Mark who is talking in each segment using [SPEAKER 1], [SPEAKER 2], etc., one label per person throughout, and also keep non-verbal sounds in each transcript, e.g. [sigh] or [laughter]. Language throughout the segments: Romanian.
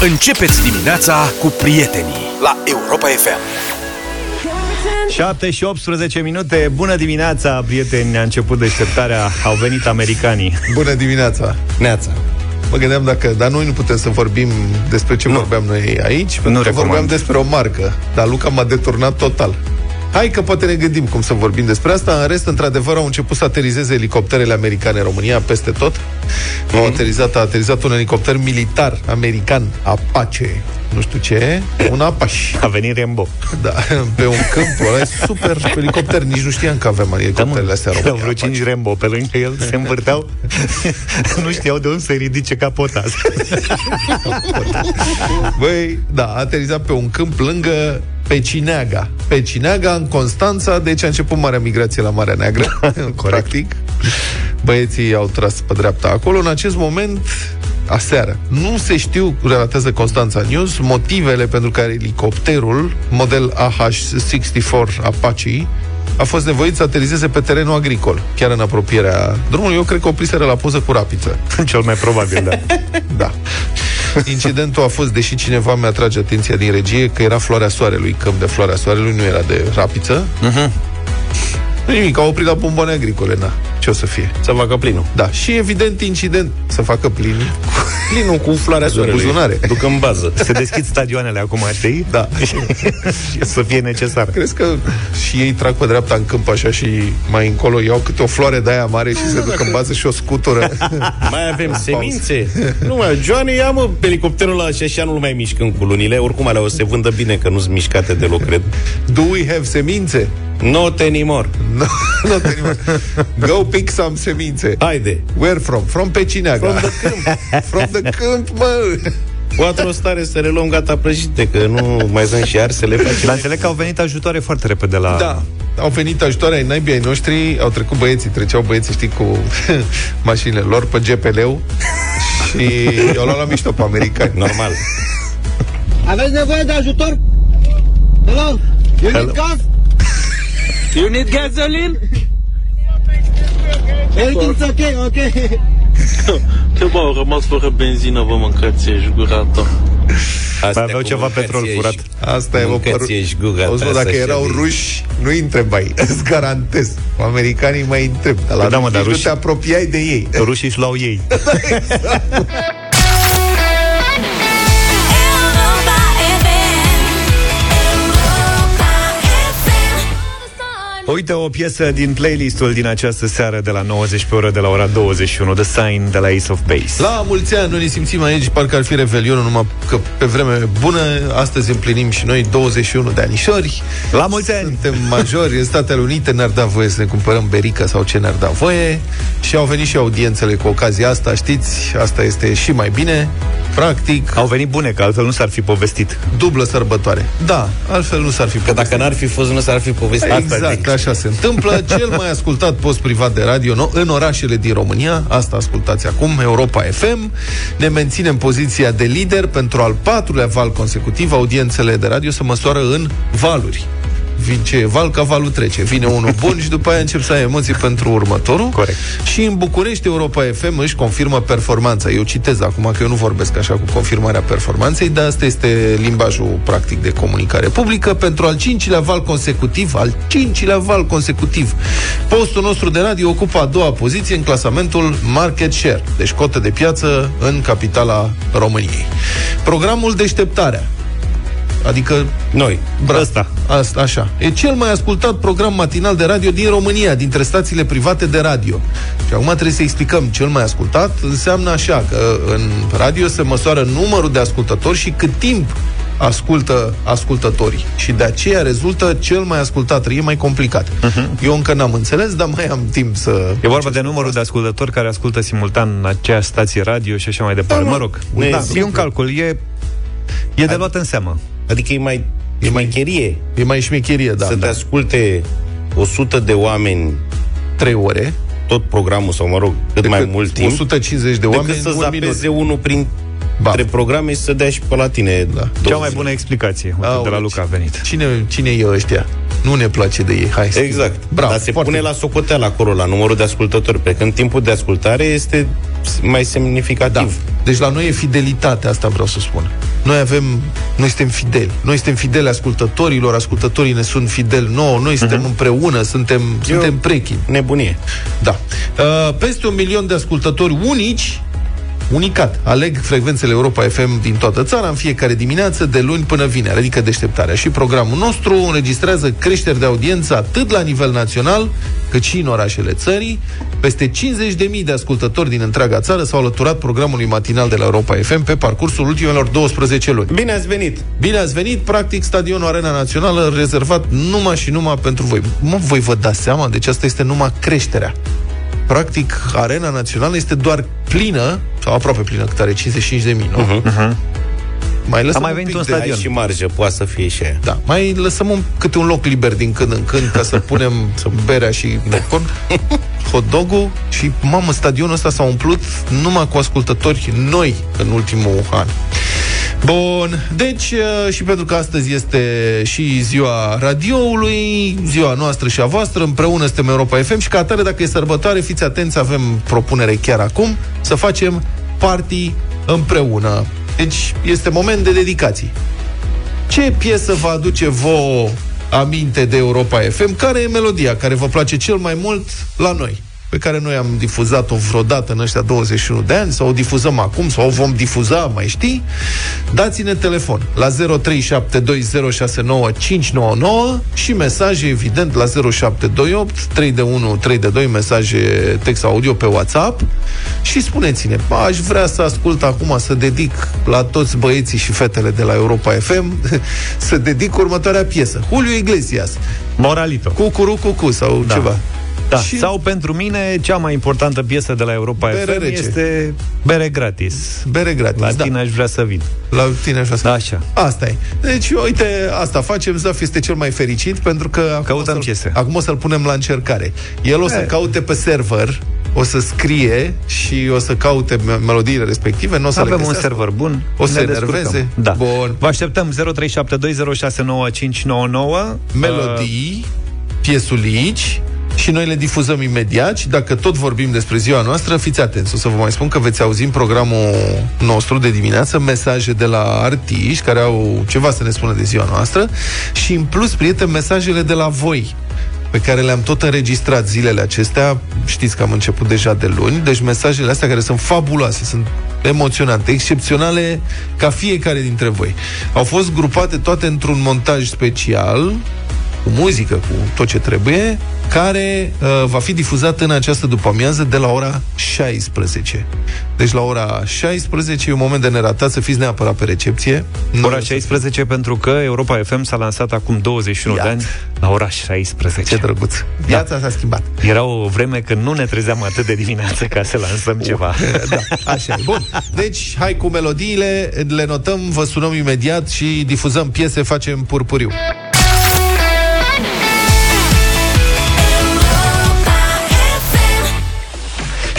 [SPEAKER 1] Începeți dimineața cu prietenii la Europa FM.
[SPEAKER 2] 7 și 18 minute, bună dimineața, prieteni, a început deșteptarea, au venit americanii.
[SPEAKER 3] Bună dimineața, Neața. Mă gândeam dacă, dar noi nu putem să vorbim despre ce nu. vorbeam noi aici, pentru nu că recomand. vorbeam despre o marcă, dar Luca m-a deturnat total. Hai că poate ne gândim cum să vorbim despre asta. În rest, într-adevăr, au început să aterizeze elicopterele americane în România peste tot. Mm. Au aterizat, a aterizat un elicopter militar american, Apache, nu știu ce, un Apache.
[SPEAKER 2] A venit Rembo.
[SPEAKER 3] Da, pe un câmp, ăla e super elicopter. Nici nu știam că avem elicopterele astea în România.
[SPEAKER 2] vreo cinci Rembo pe lângă el, se învârteau. [laughs] nu știau de unde să ridice capota.
[SPEAKER 3] Băi, da, a aterizat pe un câmp lângă pe Cineaga. Pe Cineaga, în Constanța, deci a început marea migrație la Marea Neagră, [laughs] practic. Băieții au tras pe dreapta acolo. În acest moment, aseară, nu se știu, relatează Constanța News, motivele pentru care elicopterul, model AH-64 Apache, a fost nevoit să aterizeze pe terenul agricol, chiar în apropierea drumului. Eu cred că opriseră la poză cu rapiță. [laughs]
[SPEAKER 2] Cel mai probabil, da. [laughs]
[SPEAKER 3] da. Incidentul a fost, deși cineva mi atrage atenția din regie, că era floarea soarelui, câmp de floarea soarelui, nu era de rapiță. Uh-huh. Nu nimic, au oprit la bomboane agricole, na. Ce o să fie?
[SPEAKER 2] Să facă plinul.
[SPEAKER 3] Da. Și evident, incident, să facă plinul.
[SPEAKER 2] Plinul cu floarea soarelui.
[SPEAKER 3] Buzunare.
[SPEAKER 2] Duc în bază. Se deschid stadioanele acum, știi?
[SPEAKER 3] Da. [laughs]
[SPEAKER 2] să fie necesar.
[SPEAKER 3] Crezi că și ei trag pe dreapta în câmp așa și mai încolo iau câte o floare de aia mare și se duc în bază și o scutură. [laughs]
[SPEAKER 2] mai avem semințe? nu mai, Johnny, ia mă elicopterul ăla și așa nu mai mișcăm cu lunile. Oricum alea o să se vândă bine, că nu sunt mișcate deloc, cred.
[SPEAKER 3] Do we have semințe?
[SPEAKER 2] Not anymore.
[SPEAKER 3] No, not anymore. [laughs] Go pick some semințe.
[SPEAKER 2] Haide.
[SPEAKER 3] Where from? From Pecineaga.
[SPEAKER 2] From the câmp. [laughs]
[SPEAKER 3] from the câmp, mă.
[SPEAKER 2] Quattro stare să le luăm gata prăjite, că nu mai sunt și arse, le [laughs] facem. Dar înțeleg că au venit ajutoare foarte repede la...
[SPEAKER 3] Da, au venit ajutoare ai naibii ai noștri, au trecut băieții, treceau băieții, știi, cu mașinile lor pe GPL-ul și i-au luat la mișto pe americani.
[SPEAKER 2] Normal.
[SPEAKER 4] Aveți nevoie de ajutor? Hello? You need gas? You need gasoline? Everything's okay, okay.
[SPEAKER 5] Ce bă, au rămas fără benzină, vă mâncați ești gura ta.
[SPEAKER 2] Asta Mai aveau ceva petrol furat.
[SPEAKER 3] Asta e, vă părut. Auzi, dacă erau ruși, nu îi întrebai. [laughs] Îți garantez. Americanii mai întreb. Dar la da, mă, dar ruși, nu te apropiai de ei.
[SPEAKER 2] Rușii își luau ei. exact. [laughs] [laughs] Uite o piesă din playlistul din această seară de la 90 pe oră de la ora 21, The Sign de la Ace of Base.
[SPEAKER 3] La mulți ani, noi ne simțim aici, parcă ar fi revelionul, numai că pe vreme bună, astăzi împlinim și noi 21 de anișori.
[SPEAKER 2] La mulți ani!
[SPEAKER 3] Suntem majori, în Statele Unite ne-ar da voie să ne cumpărăm berică sau ce ne-ar da voie și au venit și audiențele cu ocazia asta, știți, asta este și mai bine. Practic...
[SPEAKER 2] Au venit bune, că altfel nu s-ar fi povestit.
[SPEAKER 3] Dublă sărbătoare. Da, altfel nu s-ar fi
[SPEAKER 2] povestit. Că dacă n-ar fi fost, nu s-ar fi povestit.
[SPEAKER 3] Exact, așa se întâmplă. Cel mai ascultat post privat de radio no, în orașele din România, asta ascultați acum, Europa FM. Ne menținem poziția de lider pentru al patrulea val consecutiv. Audiențele de radio se măsoară în valuri vin ce val ca valul trece. Vine unul [laughs] bun și după aia încep să ai emoții pentru următorul.
[SPEAKER 2] Corect.
[SPEAKER 3] Și în București Europa FM își confirmă performanța. Eu citez acum că eu nu vorbesc așa cu confirmarea performanței, dar asta este limbajul practic de comunicare publică pentru al cincilea val consecutiv, al cincilea val consecutiv. Postul nostru de radio ocupă a doua poziție în clasamentul Market Share, deci cotă de piață în capitala României. Programul Deșteptarea Adică
[SPEAKER 2] noi.
[SPEAKER 3] Bra- asta. asta. Așa. E cel mai ascultat program matinal de radio din România, dintre stațiile private de radio. Și acum trebuie să explicăm. Cel mai ascultat înseamnă așa, că în radio se măsoară numărul de ascultători și cât timp ascultă ascultătorii. Și de aceea rezultă cel mai ascultat. E mai complicat. Uh-huh. Eu încă n-am înțeles, dar mai am timp să...
[SPEAKER 2] E vorba de numărul de ascultători care ascultă simultan în aceeași stație radio și așa mai departe. Da, mă rog, da, e un calcul. E, e de luat în seamă. Adică e mai, e mai cherie.
[SPEAKER 3] E mai șmecherie, da.
[SPEAKER 2] Să
[SPEAKER 3] da.
[SPEAKER 2] te asculte 100 de oameni
[SPEAKER 3] 3 ore
[SPEAKER 2] tot programul, sau mă rog, cât decât mai mult timp
[SPEAKER 3] 150 de oameni
[SPEAKER 2] decât să zapeze unul prin ba. între programe și să dea și pe la tine da. Cea mai bună explicație Uite, de la Luca a venit
[SPEAKER 3] Cine, cine e ăștia? Nu ne place de ei Hai
[SPEAKER 2] Exact Bravo, Dar se pune la socoteală acolo La numărul de ascultători Pe când timpul de ascultare este mai semnificativ
[SPEAKER 3] da. Deci la noi e fidelitatea Asta vreau să spun Noi avem, noi suntem fideli. Noi suntem fideli ascultătorilor, ascultătorii ne sunt fideli nouă, noi suntem uh-huh. împreună, suntem, Eu, suntem prechi.
[SPEAKER 2] Nebunie.
[SPEAKER 3] Da. Uh, peste un milion de ascultători unici unicat. Aleg frecvențele Europa FM din toată țara în fiecare dimineață, de luni până vineri, adică deșteptarea. Și programul nostru înregistrează creșteri de audiență atât la nivel național, cât și în orașele țării. Peste 50.000 de ascultători din întreaga țară s-au alăturat programului matinal de la Europa FM pe parcursul ultimelor 12 luni.
[SPEAKER 2] Bine ați venit!
[SPEAKER 3] Bine ați venit! Practic, stadionul Arena Națională rezervat numai și numai pentru voi. Mă, voi vă dați seama? Deci asta este numai creșterea practic, arena națională este doar plină, sau aproape plină, cât are 55 de mii, nu? Uh-huh. uh-huh.
[SPEAKER 2] Mai lăsăm A mai venit un, un stadion.
[SPEAKER 6] și marjă, poate să fie și aia.
[SPEAKER 3] Da, mai lăsăm un, câte un loc liber din când în când ca să [laughs] punem berea și popcorn, hot dog și, mamă, stadionul ăsta s-a umplut numai cu ascultători noi în ultimul an. Bun, deci uh, și pentru că astăzi este și ziua radioului, ziua noastră și a voastră, împreună suntem Europa FM și ca atare, dacă e sărbătoare, fiți atenți, avem propunere chiar acum, să facem party împreună. Deci este moment de dedicații. Ce piesă vă aduce vouă aminte de Europa FM? Care e melodia care vă place cel mai mult la noi? Pe care noi am difuzat-o vreodată în ăștia 21 de ani, sau o difuzăm acum, sau o vom difuza, mai știi, dați-ne telefon la 0372069599 și mesaje, evident, la 0728 3 de 1 3 de 2 mesaje text audio pe WhatsApp și spuneți-ne, aș vrea să ascult acum, să dedic la toți băieții și fetele de la Europa FM, [laughs] să dedic următoarea piesă. Julio Iglesias.
[SPEAKER 2] Moralito.
[SPEAKER 3] Cucuru cucu sau da. ceva.
[SPEAKER 2] Da. Și... Sau pentru mine, cea mai importantă piesă de la Europa bere FM rece. este Bere Gratis.
[SPEAKER 3] Bere Gratis,
[SPEAKER 2] La da. tine aș vrea să vin.
[SPEAKER 3] La tine aș vrea să
[SPEAKER 2] da, Așa.
[SPEAKER 3] Asta e. Deci, uite, asta facem. Zaf este cel mai fericit pentru că...
[SPEAKER 2] Căutăm piese.
[SPEAKER 3] Acum o să-l punem la încercare. El o să e. caute pe server o să scrie și o să caute melodiile respective, nu o să
[SPEAKER 2] Avem un server bun,
[SPEAKER 3] o să enerveze.
[SPEAKER 2] Da. Bun. Vă așteptăm 0372069599
[SPEAKER 3] melodii, uh, piesulici și noi le difuzăm imediat și dacă tot vorbim despre ziua noastră, fiți atenți. O să vă mai spun că veți auzi în programul nostru de dimineață mesaje de la artiști care au ceva să ne spună de ziua noastră și în plus, prieteni, mesajele de la voi pe care le-am tot înregistrat zilele acestea, știți că am început deja de luni, deci mesajele astea care sunt fabuloase, sunt emoționante, excepționale ca fiecare dintre voi. Au fost grupate toate într-un montaj special cu muzică, cu tot ce trebuie, care uh, va fi difuzat în această după-amiază de la ora 16. Deci la ora 16 e un moment de neratat să fiți neapărat pe recepție.
[SPEAKER 2] Ora 16 pentru că Europa FM s-a lansat acum 21 Iat. de ani la ora 16.
[SPEAKER 3] Ce drăguț. Viața da. s-a schimbat.
[SPEAKER 2] Era o vreme când nu ne trezeam atât de dimineață ca să lansăm ceva. [laughs]
[SPEAKER 3] da, așa e. Bun. Deci, hai cu melodiile, le notăm, vă sunăm imediat și difuzăm piese, facem purpuriu.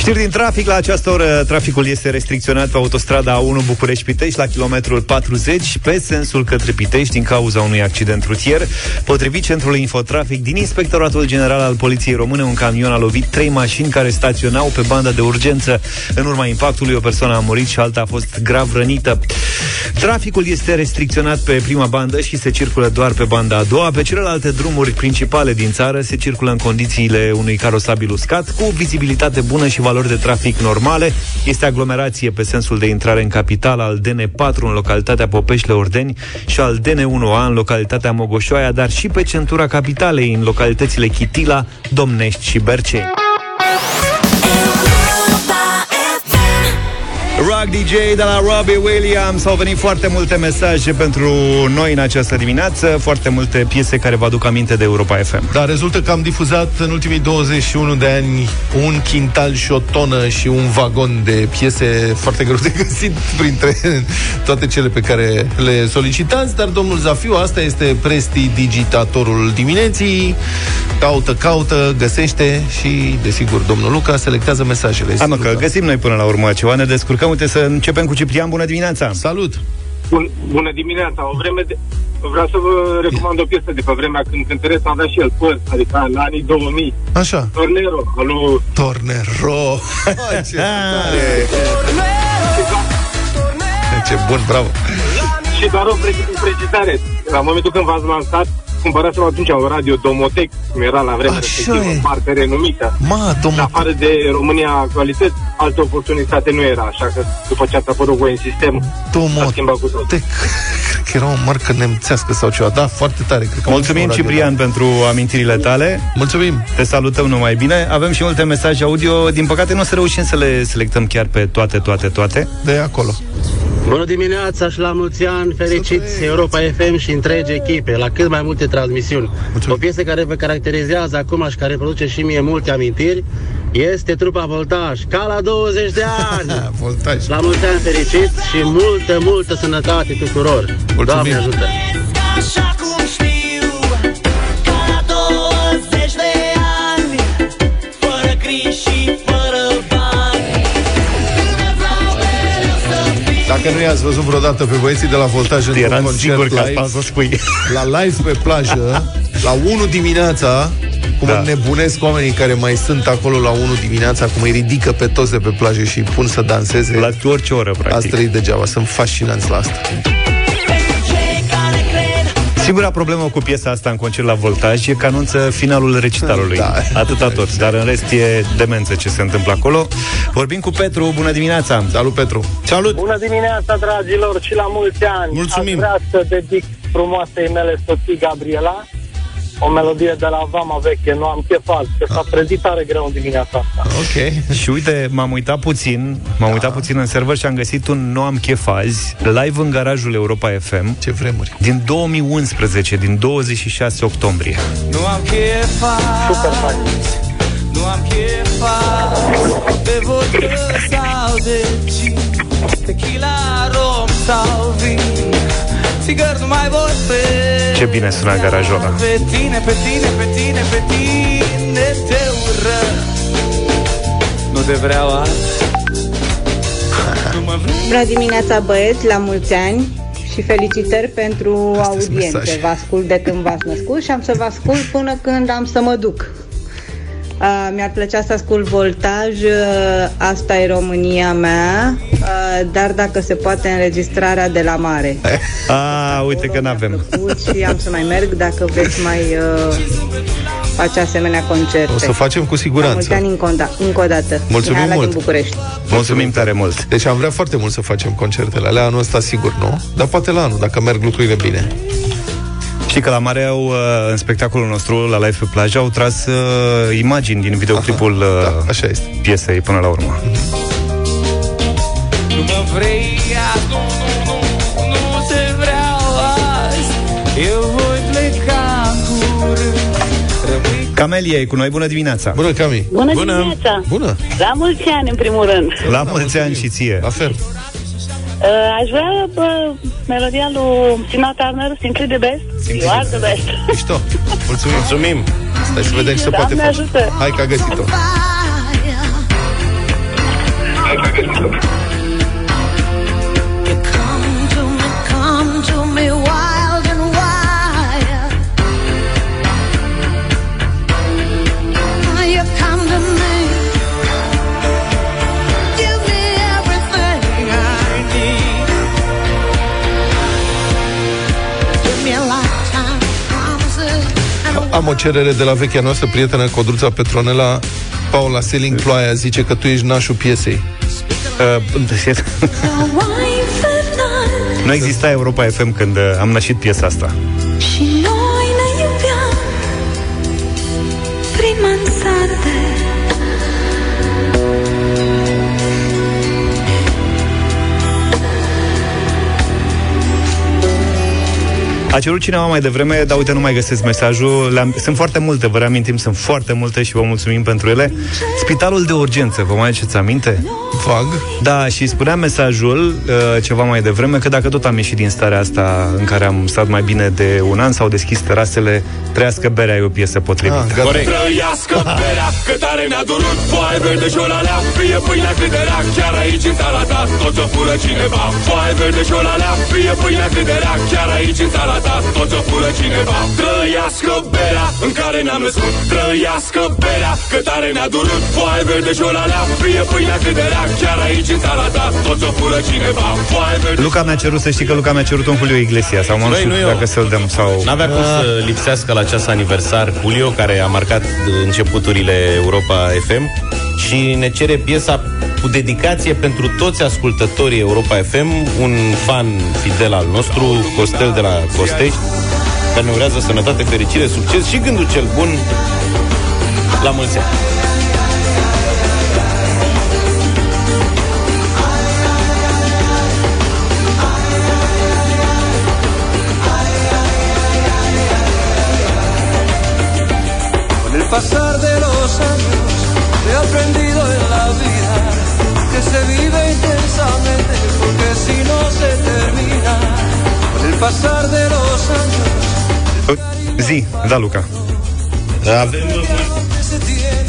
[SPEAKER 2] Știri din trafic. La această oră traficul este restricționat pe autostrada A1 București-Pitești la kilometrul 40 pe sensul către Pitești din cauza unui accident rutier. Potrivit centrului Infotrafic din Inspectoratul General al Poliției Române, un camion a lovit trei mașini care staționau pe banda de urgență. În urma impactului, o persoană a murit și alta a fost grav rănită. Traficul este restricționat pe prima bandă și se circulă doar pe banda a doua. Pe celelalte drumuri principale din țară se circulă în condițiile unui carosabil uscat, cu vizibilitate bună și valori de trafic normale. Este aglomerație pe sensul de intrare în capital al DN4 în localitatea Popeșle Ordeni și al DN1A în localitatea Mogoșoaia, dar și pe centura capitalei în localitățile Chitila, Domnești și Berceni. Rock DJ de la Robbie Williams. Au venit foarte multe mesaje pentru noi în această dimineață Foarte multe piese care vă aduc aminte de Europa FM
[SPEAKER 3] Da, rezultă că am difuzat în ultimii 21 de ani Un quintal și o tonă și un vagon de piese Foarte greu de găsit printre toate cele pe care le solicitați Dar domnul Zafiu, asta este prestidigitatorul dimineții. Caută, caută, găsește și, desigur, domnul Luca selectează mesajele.
[SPEAKER 2] Am că găsim noi până la urmă ceva, ne descurcăm Uite, să începem cu Ciprian. Bună dimineața!
[SPEAKER 3] Salut!
[SPEAKER 7] Bun, bună dimineața! O vreme de... Vreau să vă recomand o piesă de pe vremea când cântăreț avea și el păr, adică în anii 2000.
[SPEAKER 3] Așa.
[SPEAKER 7] Tornero, alu...
[SPEAKER 3] Tornero! Ai, ce tare! Ce bun, bravo!
[SPEAKER 7] Și doar o preci- precizare. La momentul când v-ați lansat, cumpărați atunci un radio Domotec, cum era la vremea
[SPEAKER 3] Așa
[SPEAKER 7] respectivă,
[SPEAKER 3] e.
[SPEAKER 7] parte renumită.
[SPEAKER 3] Ma,
[SPEAKER 7] În
[SPEAKER 3] domnul...
[SPEAKER 7] afară de România Actualități, alte oportunitate nu era, așa că după ce ați apărut voi în sistem, a schimbat cu tot.
[SPEAKER 3] Domotec. Cred că era o marcă nemțească sau ceva. Da, foarte tare. Cred că am
[SPEAKER 2] Mulțumim,
[SPEAKER 3] văzut un radio,
[SPEAKER 2] Ciprian, pentru amintirile tale.
[SPEAKER 3] da. Mulțumim.
[SPEAKER 2] Te salutăm numai bine. Avem și multe mesaje audio. Din păcate nu o să reușim să le selectăm chiar pe toate, toate, toate.
[SPEAKER 3] De acolo.
[SPEAKER 8] Bună dimineața și la mulți ani fericiți Europa FM și întregi echipe, la cât mai multe transmisiuni.
[SPEAKER 3] Mulțumim.
[SPEAKER 8] O piesă care vă caracterizează acum și care produce și mie multe amintiri este trupa Voltaj, ca la 20 de ani. [laughs]
[SPEAKER 3] Voltaj.
[SPEAKER 8] Șla mulți ani fericiți și multă, multă sănătate tuturor.
[SPEAKER 3] Mulțumim.
[SPEAKER 8] Doamne ajută!
[SPEAKER 9] Așa cum știu Ca la 20 de ani Fără griji și fără bani Ne vreau mereu să fiu
[SPEAKER 3] Dacă nu i-ați văzut vreodată pe băieții de la Voltaj într-un
[SPEAKER 2] Eram
[SPEAKER 3] concert
[SPEAKER 2] sigur că
[SPEAKER 3] live,
[SPEAKER 2] asta o să spui.
[SPEAKER 3] la live pe plajă, la 1 dimineața, cum
[SPEAKER 2] Da.
[SPEAKER 3] da. nebunesc oamenii care mai sunt acolo la 1 dimineața, cum îi ridică pe toți de pe plajă și îi pun să danseze.
[SPEAKER 2] La orice oră, practic.
[SPEAKER 3] Asta e degeaba, sunt fascinanți la asta.
[SPEAKER 9] Cei care cred
[SPEAKER 2] Singura problemă cu piesa asta în concert la Voltaj e că anunță finalul recitalului.
[SPEAKER 3] Da.
[SPEAKER 2] Atâta tot. Dar în rest e demență ce se întâmplă acolo. Vorbim cu Petru. Bună dimineața!
[SPEAKER 3] Salut, Petru!
[SPEAKER 6] Salut!
[SPEAKER 10] Bună dimineața, dragilor, și la mulți ani.
[SPEAKER 6] Mulțumim.
[SPEAKER 10] Aș vrea să dedic frumoasei mele soții Gabriela o melodie de la Vama Veche, nu am chefat, că s-a trezit tare greu în dimineața asta.
[SPEAKER 3] Ok.
[SPEAKER 2] Și uite, m-am uitat puțin, m-am uitat puțin în server și am găsit un Nu am chef azi, live în garajul Europa FM,
[SPEAKER 3] Ce vremuri.
[SPEAKER 2] din 2011, din 26 octombrie.
[SPEAKER 9] Nu am chefat
[SPEAKER 10] Super fain.
[SPEAKER 9] Nu am chefat De vodcă sau de gin Tequila, rom sau vin Țigări nu mai vorbesc
[SPEAKER 2] Ce bine sună garajul ăla.
[SPEAKER 9] Pe tine, pe tine, pe tine, pe tine te urăsc Nu te vreau azi Nu mă vrei
[SPEAKER 11] Bună dimineața, băieți, la mulți ani și felicitări pentru
[SPEAKER 3] Astea sunt
[SPEAKER 11] audiențe.
[SPEAKER 3] mesaje.
[SPEAKER 11] Vă ascult de când v-ați născut și am să vă ascult până când am să mă duc. Uh, mi-ar plăcea să ascult voltaj, uh, asta e România mea, uh, dar dacă se poate înregistrarea de la mare. [laughs]
[SPEAKER 2] A, uite că n-avem.
[SPEAKER 11] Ascult și am să mai merg dacă vreți mai uh, face asemenea concerte.
[SPEAKER 3] O să facem cu
[SPEAKER 11] La mulți
[SPEAKER 3] siguranță.
[SPEAKER 11] ani încă o da- încă o dată.
[SPEAKER 3] Mulțumim
[SPEAKER 11] Mihaela
[SPEAKER 3] mult.
[SPEAKER 11] din București.
[SPEAKER 2] Mulțumim tare mult.
[SPEAKER 3] Deci am vrea foarte mult să facem concertele alea, anul ăsta sigur nu, dar poate la anul, dacă merg lucrurile bine.
[SPEAKER 2] Știi că la mare au, uh, în spectacolul nostru, la live pe plajă, au tras uh, imagini din videoclipul uh,
[SPEAKER 3] Da, așa este.
[SPEAKER 2] piesei până la urmă.
[SPEAKER 9] Nu mă vrei azi, nu, nu, nu, nu te vreau azi Eu voi pleca în curând Rămâi
[SPEAKER 2] Camelia e cu noi, bună dimineața!
[SPEAKER 3] Bună, Cami!
[SPEAKER 12] Bună,
[SPEAKER 2] Bună.
[SPEAKER 12] dimineața!
[SPEAKER 3] Bună!
[SPEAKER 12] La mulți ani, în primul rând.
[SPEAKER 2] La mulți ani și ție!
[SPEAKER 3] La fel.
[SPEAKER 12] Uh, aș vrea bă, melodia lui Tina Turner, Simply the Best.
[SPEAKER 2] Simply
[SPEAKER 12] you
[SPEAKER 2] the
[SPEAKER 12] are the best.
[SPEAKER 3] Mișto! Mulțumim!
[SPEAKER 6] Mulțumim!
[SPEAKER 3] Stai să vedem ce se
[SPEAKER 12] Doamne
[SPEAKER 3] poate face.
[SPEAKER 12] ajută.
[SPEAKER 3] Hai că a găsit-o. Am o cerere de la vechea noastră prietenă Codruța Petronela Paula Seling Ploaia zice că tu ești nașul piesei.
[SPEAKER 2] Uh,
[SPEAKER 9] wife and I.
[SPEAKER 2] nu exista Europa FM când uh, am nășit piesa asta.
[SPEAKER 9] Și noi ne iubeam Prima în
[SPEAKER 2] A cerut cineva mai devreme, dar uite, nu mai găsesc mesajul. Le-am, sunt foarte multe, vă reamintim, sunt foarte multe și vă mulțumim pentru ele. Spitalul de urgență, vă mai aduceți aminte?
[SPEAKER 3] Vag.
[SPEAKER 2] Da, și spunea mesajul uh, ceva mai devreme că dacă tot am ieșit din starea asta în care am stat mai bine de un an, s-au deschis terasele, trăiască berea e o piesă potrivită.
[SPEAKER 3] Ah, gata.
[SPEAKER 9] Trăiască berea, că tare ne-a durut Foaie verde și o lalea, fie pâinea cât de rea Chiar aici în țara ta, tot o fură cineva Foaie verde și o lalea, fie pâinea cât de rea Chiar aici în țara ta
[SPEAKER 13] ta Toți o fură cineva. Trăiască berea în care ne-am născut. Trăiască berea că tare ne-a durut. Foaie verde și olalea Fie pâinea cât de rea. Chiar aici în țara ta Toți o fură cineva. Foaie verde
[SPEAKER 2] Luca mi-a cerut să știi că Luca mi-a cerut un Julio Iglesias Sau mă
[SPEAKER 6] Băi,
[SPEAKER 2] știu
[SPEAKER 6] nu eu.
[SPEAKER 2] dacă să-l dăm sau...
[SPEAKER 6] N-avea cum să lipsească la acest aniversar Julio, care a marcat începuturile Europa FM și ne cere piesa cu dedicație pentru toți ascultătorii Europa FM, un fan fidel al nostru, Costel de la Costești, care ne urează sănătate, fericire, succes și gândul cel bun la mulți ani.
[SPEAKER 14] Con el pasar se vive intensamente porque si no se termina. Con el pasar de los años
[SPEAKER 2] Zi, da, Luca.
[SPEAKER 6] Avem,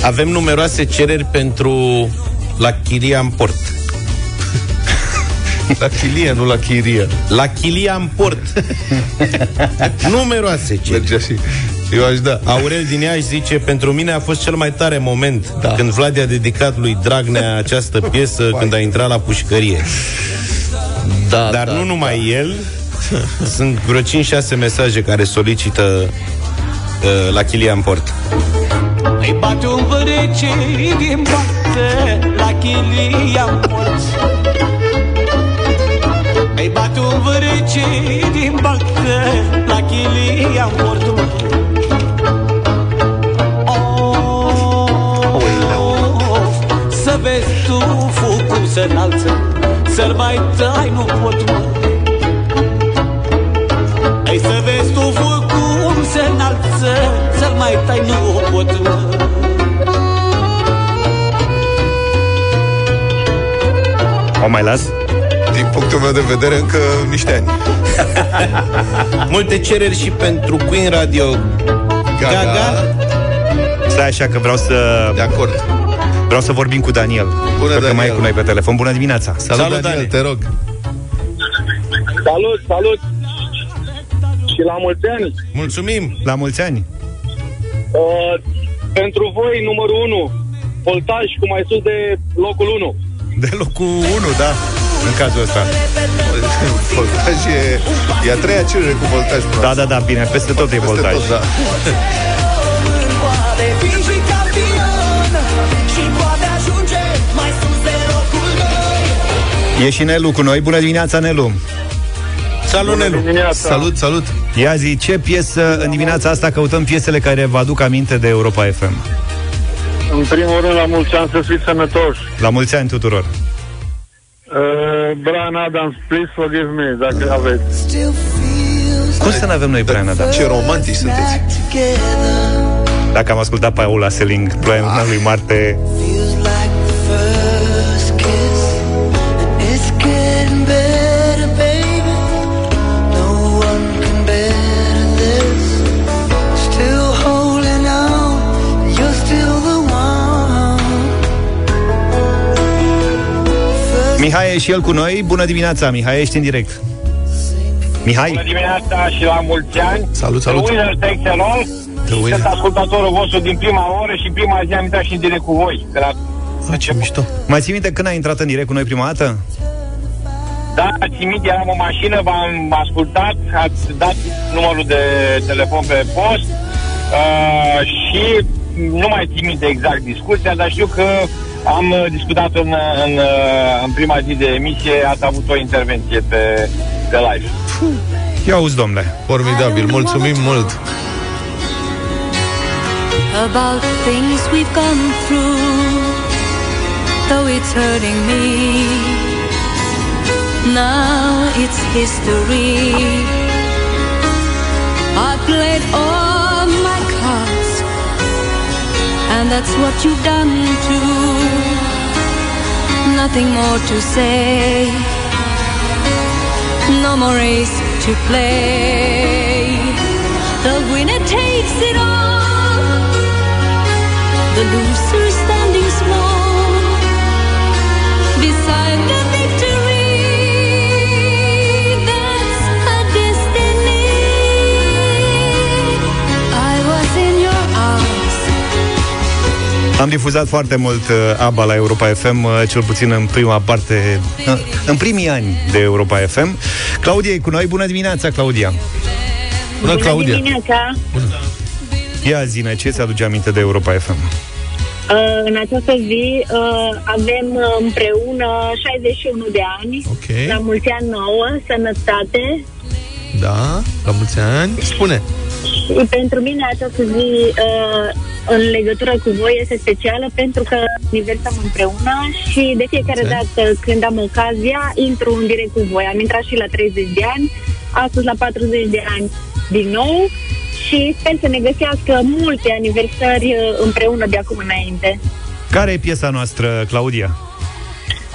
[SPEAKER 6] avem numeroase cereri pentru la chiria în port. [laughs]
[SPEAKER 3] La chilie, nu la chiria.
[SPEAKER 6] La chilia în port. [laughs] numeroase cereri.
[SPEAKER 3] Mergea și... Eu aș da.
[SPEAKER 6] Aurel din Iași zice Pentru mine a fost cel mai tare moment da. Când Vlad a dedicat lui Dragnea această piesă Când a intrat la pușcărie.
[SPEAKER 3] Da,
[SPEAKER 6] Dar
[SPEAKER 3] da,
[SPEAKER 6] nu numai el [laughs] Sunt vreo 5-6 mesaje care solicită uh, La chilia în port.
[SPEAKER 14] Îi bate un vărece din bate La chilia în port. Îi bate un vărece din bate La chilia în port vezi tu focul se înalță Să-l mai tai nu pot mă Ei să vezi tu focul se înalță Să-l mai tai nu pot mă
[SPEAKER 2] O mai las?
[SPEAKER 3] Din punctul meu de vedere, încă niște ani. [laughs]
[SPEAKER 6] Multe cereri și pentru Queen Radio
[SPEAKER 3] Gaga.
[SPEAKER 6] Gaga.
[SPEAKER 2] Stai așa că vreau să...
[SPEAKER 3] De acord.
[SPEAKER 2] Vreau să vorbim cu Daniel.
[SPEAKER 3] Bună,
[SPEAKER 2] Cred că mai e
[SPEAKER 3] Daniel.
[SPEAKER 2] cu noi pe telefon. Bună dimineața!
[SPEAKER 3] Salut,
[SPEAKER 6] Salut,
[SPEAKER 3] Daniel,
[SPEAKER 6] Dani.
[SPEAKER 3] te rog.
[SPEAKER 7] Salut, salut! Și la mulți ani!
[SPEAKER 6] Mulțumim
[SPEAKER 2] La mulți ani!
[SPEAKER 7] Uh, pentru voi, numărul 1, voltaj cu mai sus de locul 1.
[SPEAKER 2] De locul 1, da? În cazul ăsta. [laughs]
[SPEAKER 3] Voltaj e, e a treia cerere cu voltaj. până
[SPEAKER 2] Da,
[SPEAKER 3] la
[SPEAKER 2] da, da, bine, peste tot e
[SPEAKER 3] Peste
[SPEAKER 2] voltaj.
[SPEAKER 3] tot, da.
[SPEAKER 2] E și Nelu cu noi. Bună dimineața, Nelu!
[SPEAKER 6] Salut, Nelu
[SPEAKER 3] Salut, salut.
[SPEAKER 2] Ia zi, ce piesă în dimineața asta căutăm piesele care vă aduc aminte de Europa FM?
[SPEAKER 7] În primul rând, la mulți ani să fiți sănătoși.
[SPEAKER 2] La mulți ani tuturor!
[SPEAKER 7] Uh, Brian Adams, please forgive me, dacă aveți.
[SPEAKER 14] Still feels
[SPEAKER 2] Cum să ne avem noi Brian Adams?
[SPEAKER 3] Ce romantici sunteți.
[SPEAKER 14] together
[SPEAKER 2] Dacă am ascultat Paula Seling, Ploaia în luna lui Marte, Mihai e și el cu noi. Bună dimineața, Mihai, ești în direct. Mihai,
[SPEAKER 7] dimineața și la mulți ani.
[SPEAKER 3] Salut, salut.
[SPEAKER 7] The winner takes it all.
[SPEAKER 3] The winner.
[SPEAKER 7] Sunt ascultătorul vostru din prima oră și prima zi am intrat și în direct cu voi. De la...
[SPEAKER 3] Ah, ce mișto.
[SPEAKER 2] mai ții minte când ai intrat în direct cu noi prima dată?
[SPEAKER 7] Da, țin minte, eram în mașină, v-am ascultat, ați dat numărul de telefon pe post uh, și nu mai țin minte exact discuția, dar știu că am uh, discutat în, în, uh, în prima zi de emisie, ați avut o intervenție pe, pe live.
[SPEAKER 2] Ia auzi, domnule.
[SPEAKER 3] Formidabil, mulțumim mult.
[SPEAKER 15] about things we've gone through, though it's hurting me. Now it's history. I played all my cards, and that's what you've done too. Nothing more to say, no more race to play. The winner takes it all, the loser
[SPEAKER 2] Am difuzat foarte mult uh, ABBA la Europa FM, uh, cel puțin în prima parte, uh, în primii ani de Europa FM. Claudia e cu noi. Bună dimineața, Claudia!
[SPEAKER 3] Bună, Claudia!
[SPEAKER 12] dimineața!
[SPEAKER 2] Ia zine, ce ți aduce aminte de Europa FM?
[SPEAKER 12] Uh, în această zi uh, avem uh, împreună 61 de ani.
[SPEAKER 3] Ok.
[SPEAKER 12] La mulți ani nouă, sănătate.
[SPEAKER 3] Da, la mulți ani. Spune.
[SPEAKER 12] Și pentru mine această zi uh, în legătură cu voi este specială pentru că aniversăm împreună și de fiecare
[SPEAKER 3] Ok.
[SPEAKER 12] dată când am ocazia intru în direct cu voi. Am intrat și la 30 de ani, astăzi la 40 de ani din nou și sper să ne găsească multe aniversări uh, împreună de acum înainte.
[SPEAKER 2] Care e piesa noastră, Claudia?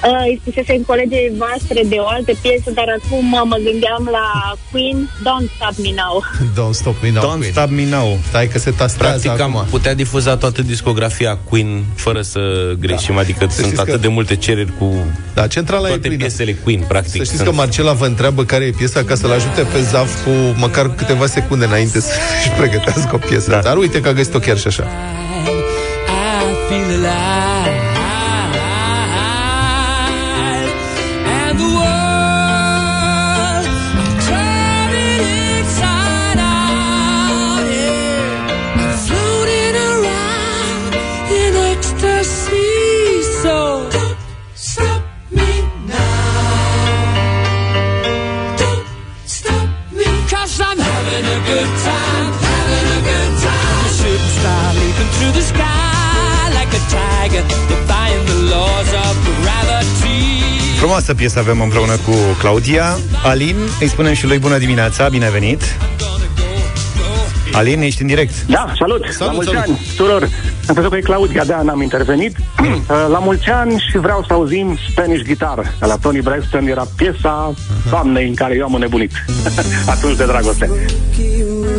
[SPEAKER 12] Uh, îi spusesem colegii voastre de o altă piesă, dar acum uh, mă gândeam la Queen, Don't Stop Me Now. [laughs]
[SPEAKER 3] Don't stop me now,
[SPEAKER 2] Don't
[SPEAKER 3] Queen.
[SPEAKER 2] stop me now.
[SPEAKER 3] Stai că se tastează
[SPEAKER 6] Practic
[SPEAKER 3] acum.
[SPEAKER 6] am putea difuza toată discografia Queen fără să greșim, adică sunt
[SPEAKER 3] știți
[SPEAKER 6] atât
[SPEAKER 3] că-
[SPEAKER 6] de multe cereri cu
[SPEAKER 3] Da, centrala e
[SPEAKER 6] toate
[SPEAKER 3] plină.
[SPEAKER 6] piesele Queen, practic.
[SPEAKER 3] Să știți
[SPEAKER 6] Sunt-
[SPEAKER 3] că Marcela vă întreabă care e piesa ca să-l ajute pe Zaf cu măcar câteva secunde înainte să-și pregătească o piesă. Da. Dar uite că a găsit-o chiar și așa.
[SPEAKER 2] Frumoasă piesă avem împreună cu Claudia. Alin, îi spunem și lui bună dimineața, bine ai venit. Alin, ești în direct.
[SPEAKER 16] Da, salut!
[SPEAKER 3] Salut,
[SPEAKER 16] la mulți
[SPEAKER 3] salut.
[SPEAKER 16] ani tuturor! Am crezut că e Claudia, de n-am intervenit. [clears throat] Uh, la mulți ani și vreau să auzim Spanish Guitar. De La Tony Braxton era piesa doamnei în care eu am înnebunit. [laughs] Atunci de dragoste.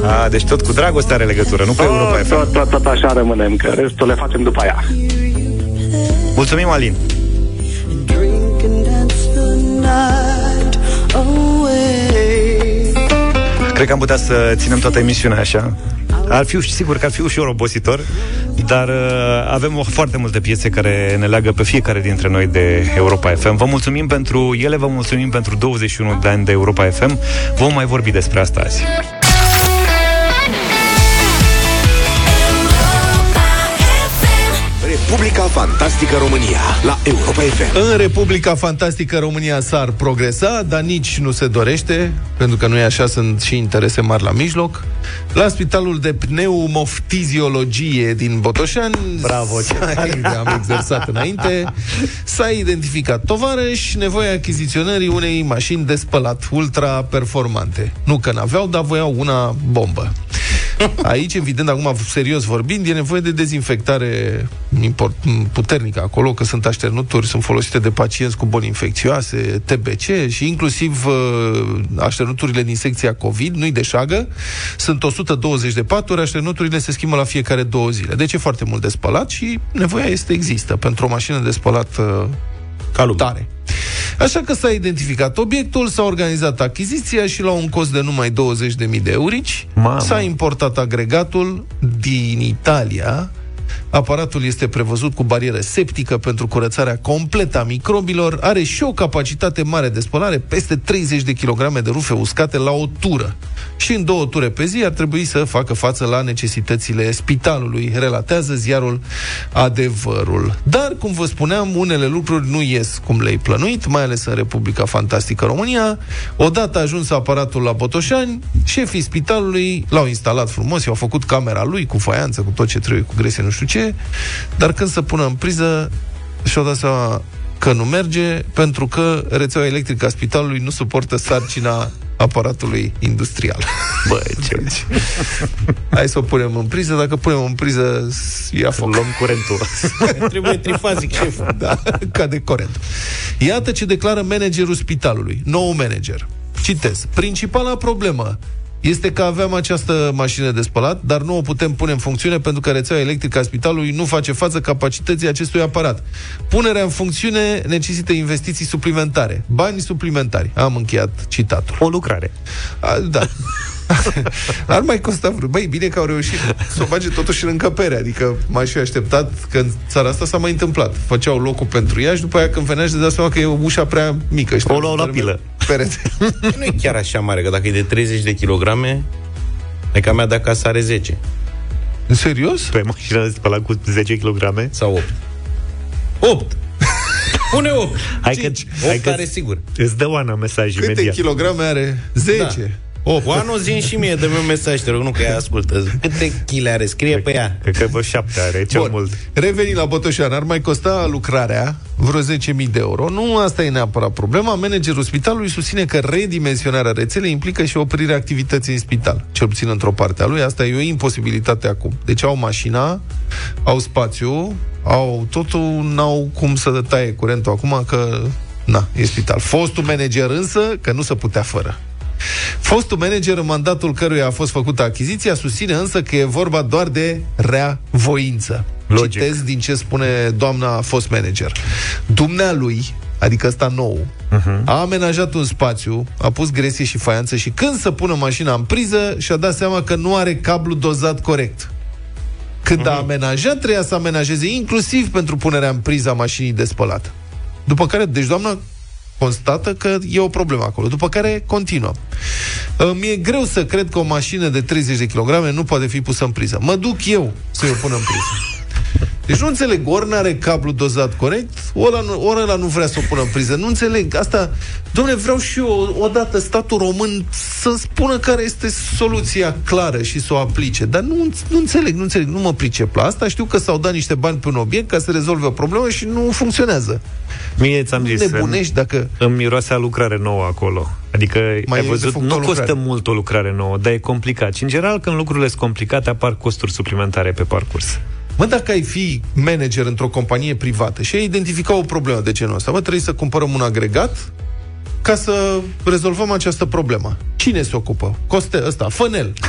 [SPEAKER 2] A, deci tot cu dragoste are legătură, nu cu Europa
[SPEAKER 16] Tot,
[SPEAKER 2] FM.
[SPEAKER 16] tot, tot, tot așa rămânem, că restul le facem după aia.
[SPEAKER 2] Mulțumim, Alin. Cred că am putea să ținem toată emisiunea așa. Ar fi, sigur că ar fi ușor obositor, dar uh, avem o, foarte multe piese care ne leagă pe fiecare dintre noi de Europa FM. Vă mulțumim pentru ele, vă mulțumim pentru 21 de ani de Europa FM. Vom mai vorbi despre asta azi.
[SPEAKER 1] Fantastică România la Europa FM.
[SPEAKER 3] În Republica Fantastică România s-ar progresa, dar nici nu se dorește, pentru că nu e așa, sunt și interese mari la mijloc. La Spitalul de Pneumoftiziologie din Botoșani,
[SPEAKER 2] Bravo, ce
[SPEAKER 3] s-a- [laughs] am exersat înainte, s-a identificat tovarăș nevoia achiziționării unei mașini de spălat ultra-performante. Nu că n-aveau, dar voiau una bombă. Aici, evident, acum serios vorbind, e nevoie de dezinfectare import, puternică acolo, că sunt așternuturi, sunt folosite de pacienți cu boli infecțioase, TBC și inclusiv uh, așternuturile din secția COVID, nu-i de șagă, sunt 120 de paturi, așternuturile se schimbă la fiecare două zile. Deci e foarte mult de spălat și nevoia este există pentru o mașină de spălat uh,
[SPEAKER 6] Calum.
[SPEAKER 3] tare. Așa că s-a identificat obiectul, s-a organizat achiziția și la un cost de numai 20.000 de eurici
[SPEAKER 2] Mamă.
[SPEAKER 3] s-a importat agregatul din Italia. Aparatul este prevăzut cu barieră septică pentru curățarea completă a microbilor, are și o capacitate mare de spălare, peste 30 de kilograme de rufe uscate la o tură. Și în două ture pe zi ar trebui să facă față la necesitățile spitalului, relatează ziarul Adevărul. Dar, cum vă spuneam, unele lucruri nu ies cum le-ai plănuit, mai ales în Republica Fantastică România. Odată a ajuns aparatul la Botoșani, șefii spitalului l-au instalat frumos, i-au făcut camera lui cu faianță, cu tot ce trebuie, cu grese, nu știu ce, dar când să pună în priză, și-au dat seama că nu merge, pentru că rețeaua electrică a spitalului nu suportă sarcina aparatului industrial. [laughs]
[SPEAKER 2] Bă, ce...
[SPEAKER 3] Hai să o punem în priză, dacă punem în priză, ia foc.
[SPEAKER 2] Luăm curentul. [laughs]
[SPEAKER 6] Trebuie trifazic, șef. [laughs]
[SPEAKER 3] da, cade corent. Iată ce declară managerul spitalului, nou manager. Citez. Principala problemă este că aveam această mașină de spălat, dar nu o putem pune în funcțiune pentru că rețeaua electrică a spitalului nu face față capacității acestui aparat. Punerea în funcțiune necesită investiții suplimentare, bani suplimentari. Am încheiat citatul.
[SPEAKER 2] O lucrare.
[SPEAKER 3] A, da. [laughs] [laughs] Ar mai costa vreo... Băi, bine că au reușit să o bage totuși în încăpere. Adică m-aș fi așteptat că în țara asta s-a mai întâmplat. Făceau locul pentru ea și după aia când venea și dea seama că e ușa prea mică. Și
[SPEAKER 2] O luau la pilă.
[SPEAKER 3] Perete. [laughs]
[SPEAKER 6] nu e chiar așa mare, că dacă e de 30 de kilograme, e ca mea de acasă are 10.
[SPEAKER 3] În serios?
[SPEAKER 2] Pe mașina de spălat cu 10 kg?
[SPEAKER 6] Sau 8. 8! [laughs] Pune 8!
[SPEAKER 2] Hai că,
[SPEAKER 6] 8
[SPEAKER 2] hai că
[SPEAKER 6] are sigur.
[SPEAKER 2] Îți dă Oana mesaj
[SPEAKER 3] Câte
[SPEAKER 2] imediat.
[SPEAKER 3] kilograme are? 10.
[SPEAKER 6] Da.
[SPEAKER 3] Oh,
[SPEAKER 6] Oanu, zi și mie, dă-mi un mesaj, te rog, nu că ea ascultă. Câte chile are? Scrie pe ea.
[SPEAKER 2] Cred că vă șapte are, cel
[SPEAKER 3] Bun.
[SPEAKER 2] mult.
[SPEAKER 3] Revenind la Botoșan, ar mai costa lucrarea vreo 10.000 de euro. Nu asta e neapărat problema. Managerul spitalului susține că redimensionarea rețelei implică și oprirea activității în spital. Cel puțin într-o parte a lui. Asta e o imposibilitate acum. Deci au mașina, au spațiu, au totul, n-au cum să taie curentul acum că na, e spital. Fostul manager însă, că nu se putea fără. Fostul manager, în mandatul căruia a fost făcută achiziția, susține însă că e vorba doar de rea voință.
[SPEAKER 2] Logic.
[SPEAKER 3] Citez din ce spune doamna fost manager. Dumnealui, adică ăsta nou, uh-huh. a amenajat un spațiu, a pus gresie și faianță și când să pună mașina în priză, și-a dat seama că nu are cablu dozat corect. Când a amenajat, trebuia să amenajeze inclusiv pentru punerea în priza mașinii de spălat. După care, deci doamna constată că e o problemă acolo. După care continuă. Mi-e greu să cred că o mașină de 30 de kg nu poate fi pusă în priză. Mă duc eu să-i o pun în priză. Deci nu înțeleg, ori n-are cablu dozat corect, ori, ăla nu- ori ăla nu vrea să o pună în priză. Nu înțeleg. Asta, domnule, vreau și eu odată statul român să spună care este soluția clară și să o aplice. Dar nu, nu înțeleg, nu înțeleg, nu mă pricep la asta. Știu că s-au dat niște bani pe un obiect ca să rezolve o problemă și nu funcționează.
[SPEAKER 2] Mie ți-am zis,
[SPEAKER 3] Nebunești dacă...
[SPEAKER 2] îmi miroase a lucrare nouă acolo. Adică,
[SPEAKER 3] Mai
[SPEAKER 2] ai
[SPEAKER 3] e de
[SPEAKER 2] văzut,
[SPEAKER 3] făcut
[SPEAKER 2] nu
[SPEAKER 3] o lucrare.
[SPEAKER 2] costă mult o lucrare nouă, dar e complicat. Și, în general, când lucrurile sunt complicate, apar costuri suplimentare pe parcurs.
[SPEAKER 3] Mă, dacă ai fi manager într-o companie privată și ai identifica o problemă de genul ăsta, mă, trebuie să cumpărăm un agregat ca să rezolvăm această problemă. Cine se ocupă? Coste ăsta, fănel. [laughs]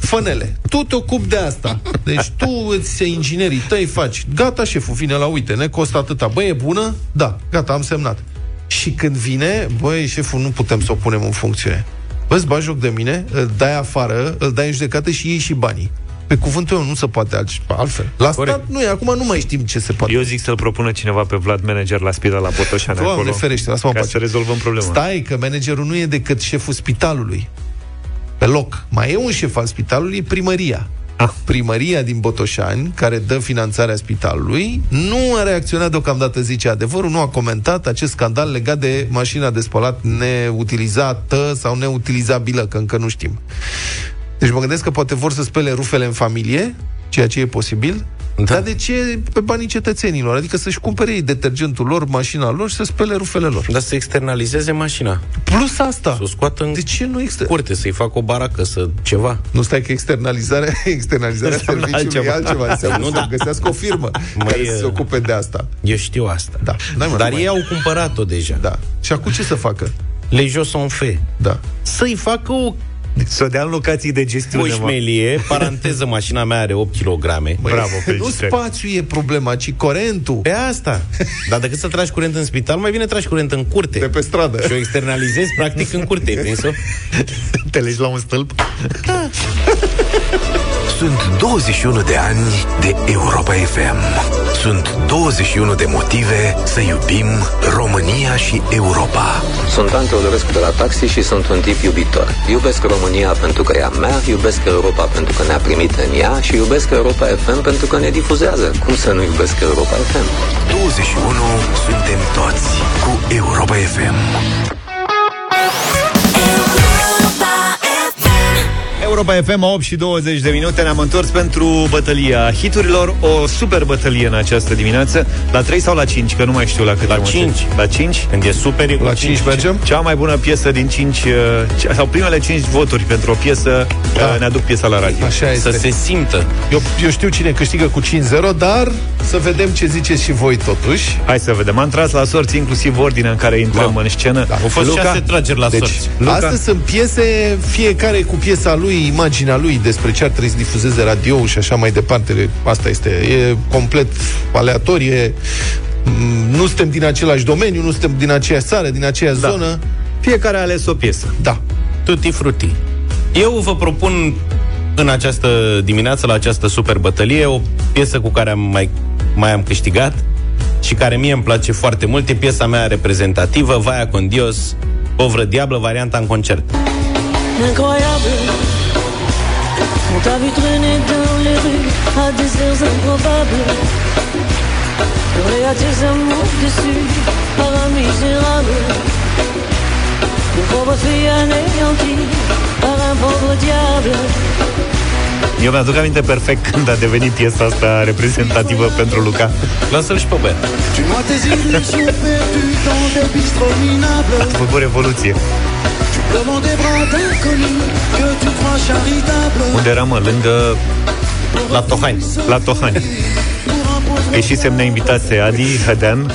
[SPEAKER 3] Fănele. Tu te ocupi de asta. Deci tu îți inginerii tăi faci. Gata, șeful, vine la uite, ne costă atâta. Băi, e bună? Da, gata, am semnat. Și când vine, băi, șeful, nu putem să o punem în funcțiune. Bă, îți bagi joc de mine, îl dai afară, îl dai în judecată și iei și banii. Pe cuvântul meu nu se poate altc- altfel. La
[SPEAKER 2] Corect.
[SPEAKER 3] stat nu e, acum nu mai știm ce se poate.
[SPEAKER 2] Eu zic să-l propună cineva pe Vlad manager la spital la Botoșani
[SPEAKER 3] Doamne
[SPEAKER 2] acolo.
[SPEAKER 3] ferește, lasă-mă
[SPEAKER 2] ca
[SPEAKER 3] pace.
[SPEAKER 2] să rezolvăm problema.
[SPEAKER 3] Stai că managerul nu e decât șeful spitalului. Pe loc. Mai e un șef al spitalului, e primăria.
[SPEAKER 2] Ah.
[SPEAKER 3] Primăria din Botoșani, care dă finanțarea spitalului, nu a reacționat deocamdată, zice adevărul, nu a comentat acest scandal legat de mașina de spălat neutilizată sau neutilizabilă, că încă nu știm. Deci mă gândesc că poate vor să spele rufele în familie, ceea ce e posibil, da. dar de ce pe banii cetățenilor? Adică să-și cumpere ei detergentul lor, mașina lor și să spele rufele lor.
[SPEAKER 6] Dar să externalizeze mașina.
[SPEAKER 3] Plus asta.
[SPEAKER 6] Să o scoată în
[SPEAKER 3] De ce nu exter...
[SPEAKER 6] curte, să-i facă o baracă, să ceva.
[SPEAKER 3] Nu stai că externalizarea, [laughs] externalizarea
[SPEAKER 6] Înseamnă
[SPEAKER 3] serviciului
[SPEAKER 6] altceva.
[SPEAKER 3] e altceva. Înseamnă
[SPEAKER 6] Nu,
[SPEAKER 3] să
[SPEAKER 6] da.
[SPEAKER 3] găsească o firmă
[SPEAKER 6] Măi,
[SPEAKER 3] care să se
[SPEAKER 6] e-
[SPEAKER 3] ocupe de asta.
[SPEAKER 6] Eu știu asta.
[SPEAKER 3] Da. N-ai, mă,
[SPEAKER 6] Dar
[SPEAKER 3] nu
[SPEAKER 6] ei
[SPEAKER 3] mai-
[SPEAKER 6] au cumpărat-o deja.
[SPEAKER 3] Da. Și acum ce să facă?
[SPEAKER 6] Les jos sont faits.
[SPEAKER 3] Da.
[SPEAKER 6] Să-i facă o
[SPEAKER 2] Să dea în locații de gestiune, mă.
[SPEAKER 6] poșmelie, paranteză, mașina mea are 8 kg.
[SPEAKER 2] Bravo,
[SPEAKER 3] Nu
[SPEAKER 2] felicitări.
[SPEAKER 3] spațiu e problema, ci curentul.
[SPEAKER 6] Pe asta. Dar decât să tragi curent în spital, mai bine tragi curent în curte.
[SPEAKER 3] De pe stradă.
[SPEAKER 6] Și o externalizezi practic în curte, ai prins-o?
[SPEAKER 2] Te legi la un stâlp?
[SPEAKER 1] Sunt 21 de ani de Europa FM. Sunt 21 de motive să iubim România și Europa.
[SPEAKER 17] Sunt Dan Teodorescu de la Taxi și sunt un tip iubitor. Iubesc România pentru că e a mea, iubesc Europa pentru că ne-a primit în ea și iubesc Europa FM pentru că ne difuzează. Cum să nu iubesc Europa FM?
[SPEAKER 1] 21 suntem toți cu Europa FM.
[SPEAKER 2] Europa FM 8 și 20 de minute Ne-am întors pentru bătălia hiturilor O super bătălie în această dimineață La 3 sau la 5, că nu mai știu la cât
[SPEAKER 6] La 5.
[SPEAKER 2] La 5?
[SPEAKER 6] Când e super, e cu
[SPEAKER 3] La 5 mergem?
[SPEAKER 2] Cea mai bună piesă din 5 uh, ce- Sau primele 5 voturi pentru o piesă
[SPEAKER 3] Da.
[SPEAKER 2] uh, Ne aduc piesa la radio
[SPEAKER 3] Așa
[SPEAKER 6] Să
[SPEAKER 3] este.
[SPEAKER 6] se simtă.
[SPEAKER 3] Eu, eu știu cine câștigă cu 5-0, dar să vedem ce ziceți și voi totuși.
[SPEAKER 2] Hai să vedem Am tras la sorți inclusiv ordinea în care intrăm
[SPEAKER 6] Mamă.
[SPEAKER 2] în scenă
[SPEAKER 6] Au fost
[SPEAKER 2] Luca,
[SPEAKER 6] șase trageri la
[SPEAKER 3] Deci,
[SPEAKER 6] sorți.
[SPEAKER 2] Luca.
[SPEAKER 3] Astăzi sunt piese, fiecare cu piesa lui, imaginea lui despre ce ar trebui să difuzeze radio și așa mai departe. Asta este, e complet aleatorie. Mm, Nu suntem din același domeniu, nu suntem din aceeași țară, din aceeași
[SPEAKER 2] Da.
[SPEAKER 3] zonă.
[SPEAKER 2] Fiecare a ales o piesă
[SPEAKER 3] Da.
[SPEAKER 6] Tutti frutti. Eu vă propun în această dimineață, la această super bătălie, o piesă cu care am mai, mai am câștigat și care mie îmi place foarte mult. E piesa mea reprezentativă, Vaia con Dios, Povră Diablă, varianta în concert.
[SPEAKER 9] Incroyable, on t'a vu traîner dans les rues à des heures improbables. Pleurer à tes amours déçus par un misérable. Une pauvre fille anéantie par un pauvre diable.
[SPEAKER 2] Eu mi-aduc aminte perfect când a devenit piesa asta reprezentativă pentru Luca.
[SPEAKER 6] Lasă-l și pe băiat.
[SPEAKER 9] Tu noies tes illusions perdues dans des bistrots minables.
[SPEAKER 2] A făcut revoluție.
[SPEAKER 9] Devant des bras d'inconnus que tu crois charitables.
[SPEAKER 2] Unde era, mă? Lângă...
[SPEAKER 6] La Tohani.
[SPEAKER 2] La Tohani. E și semne invitase Adi Hădean.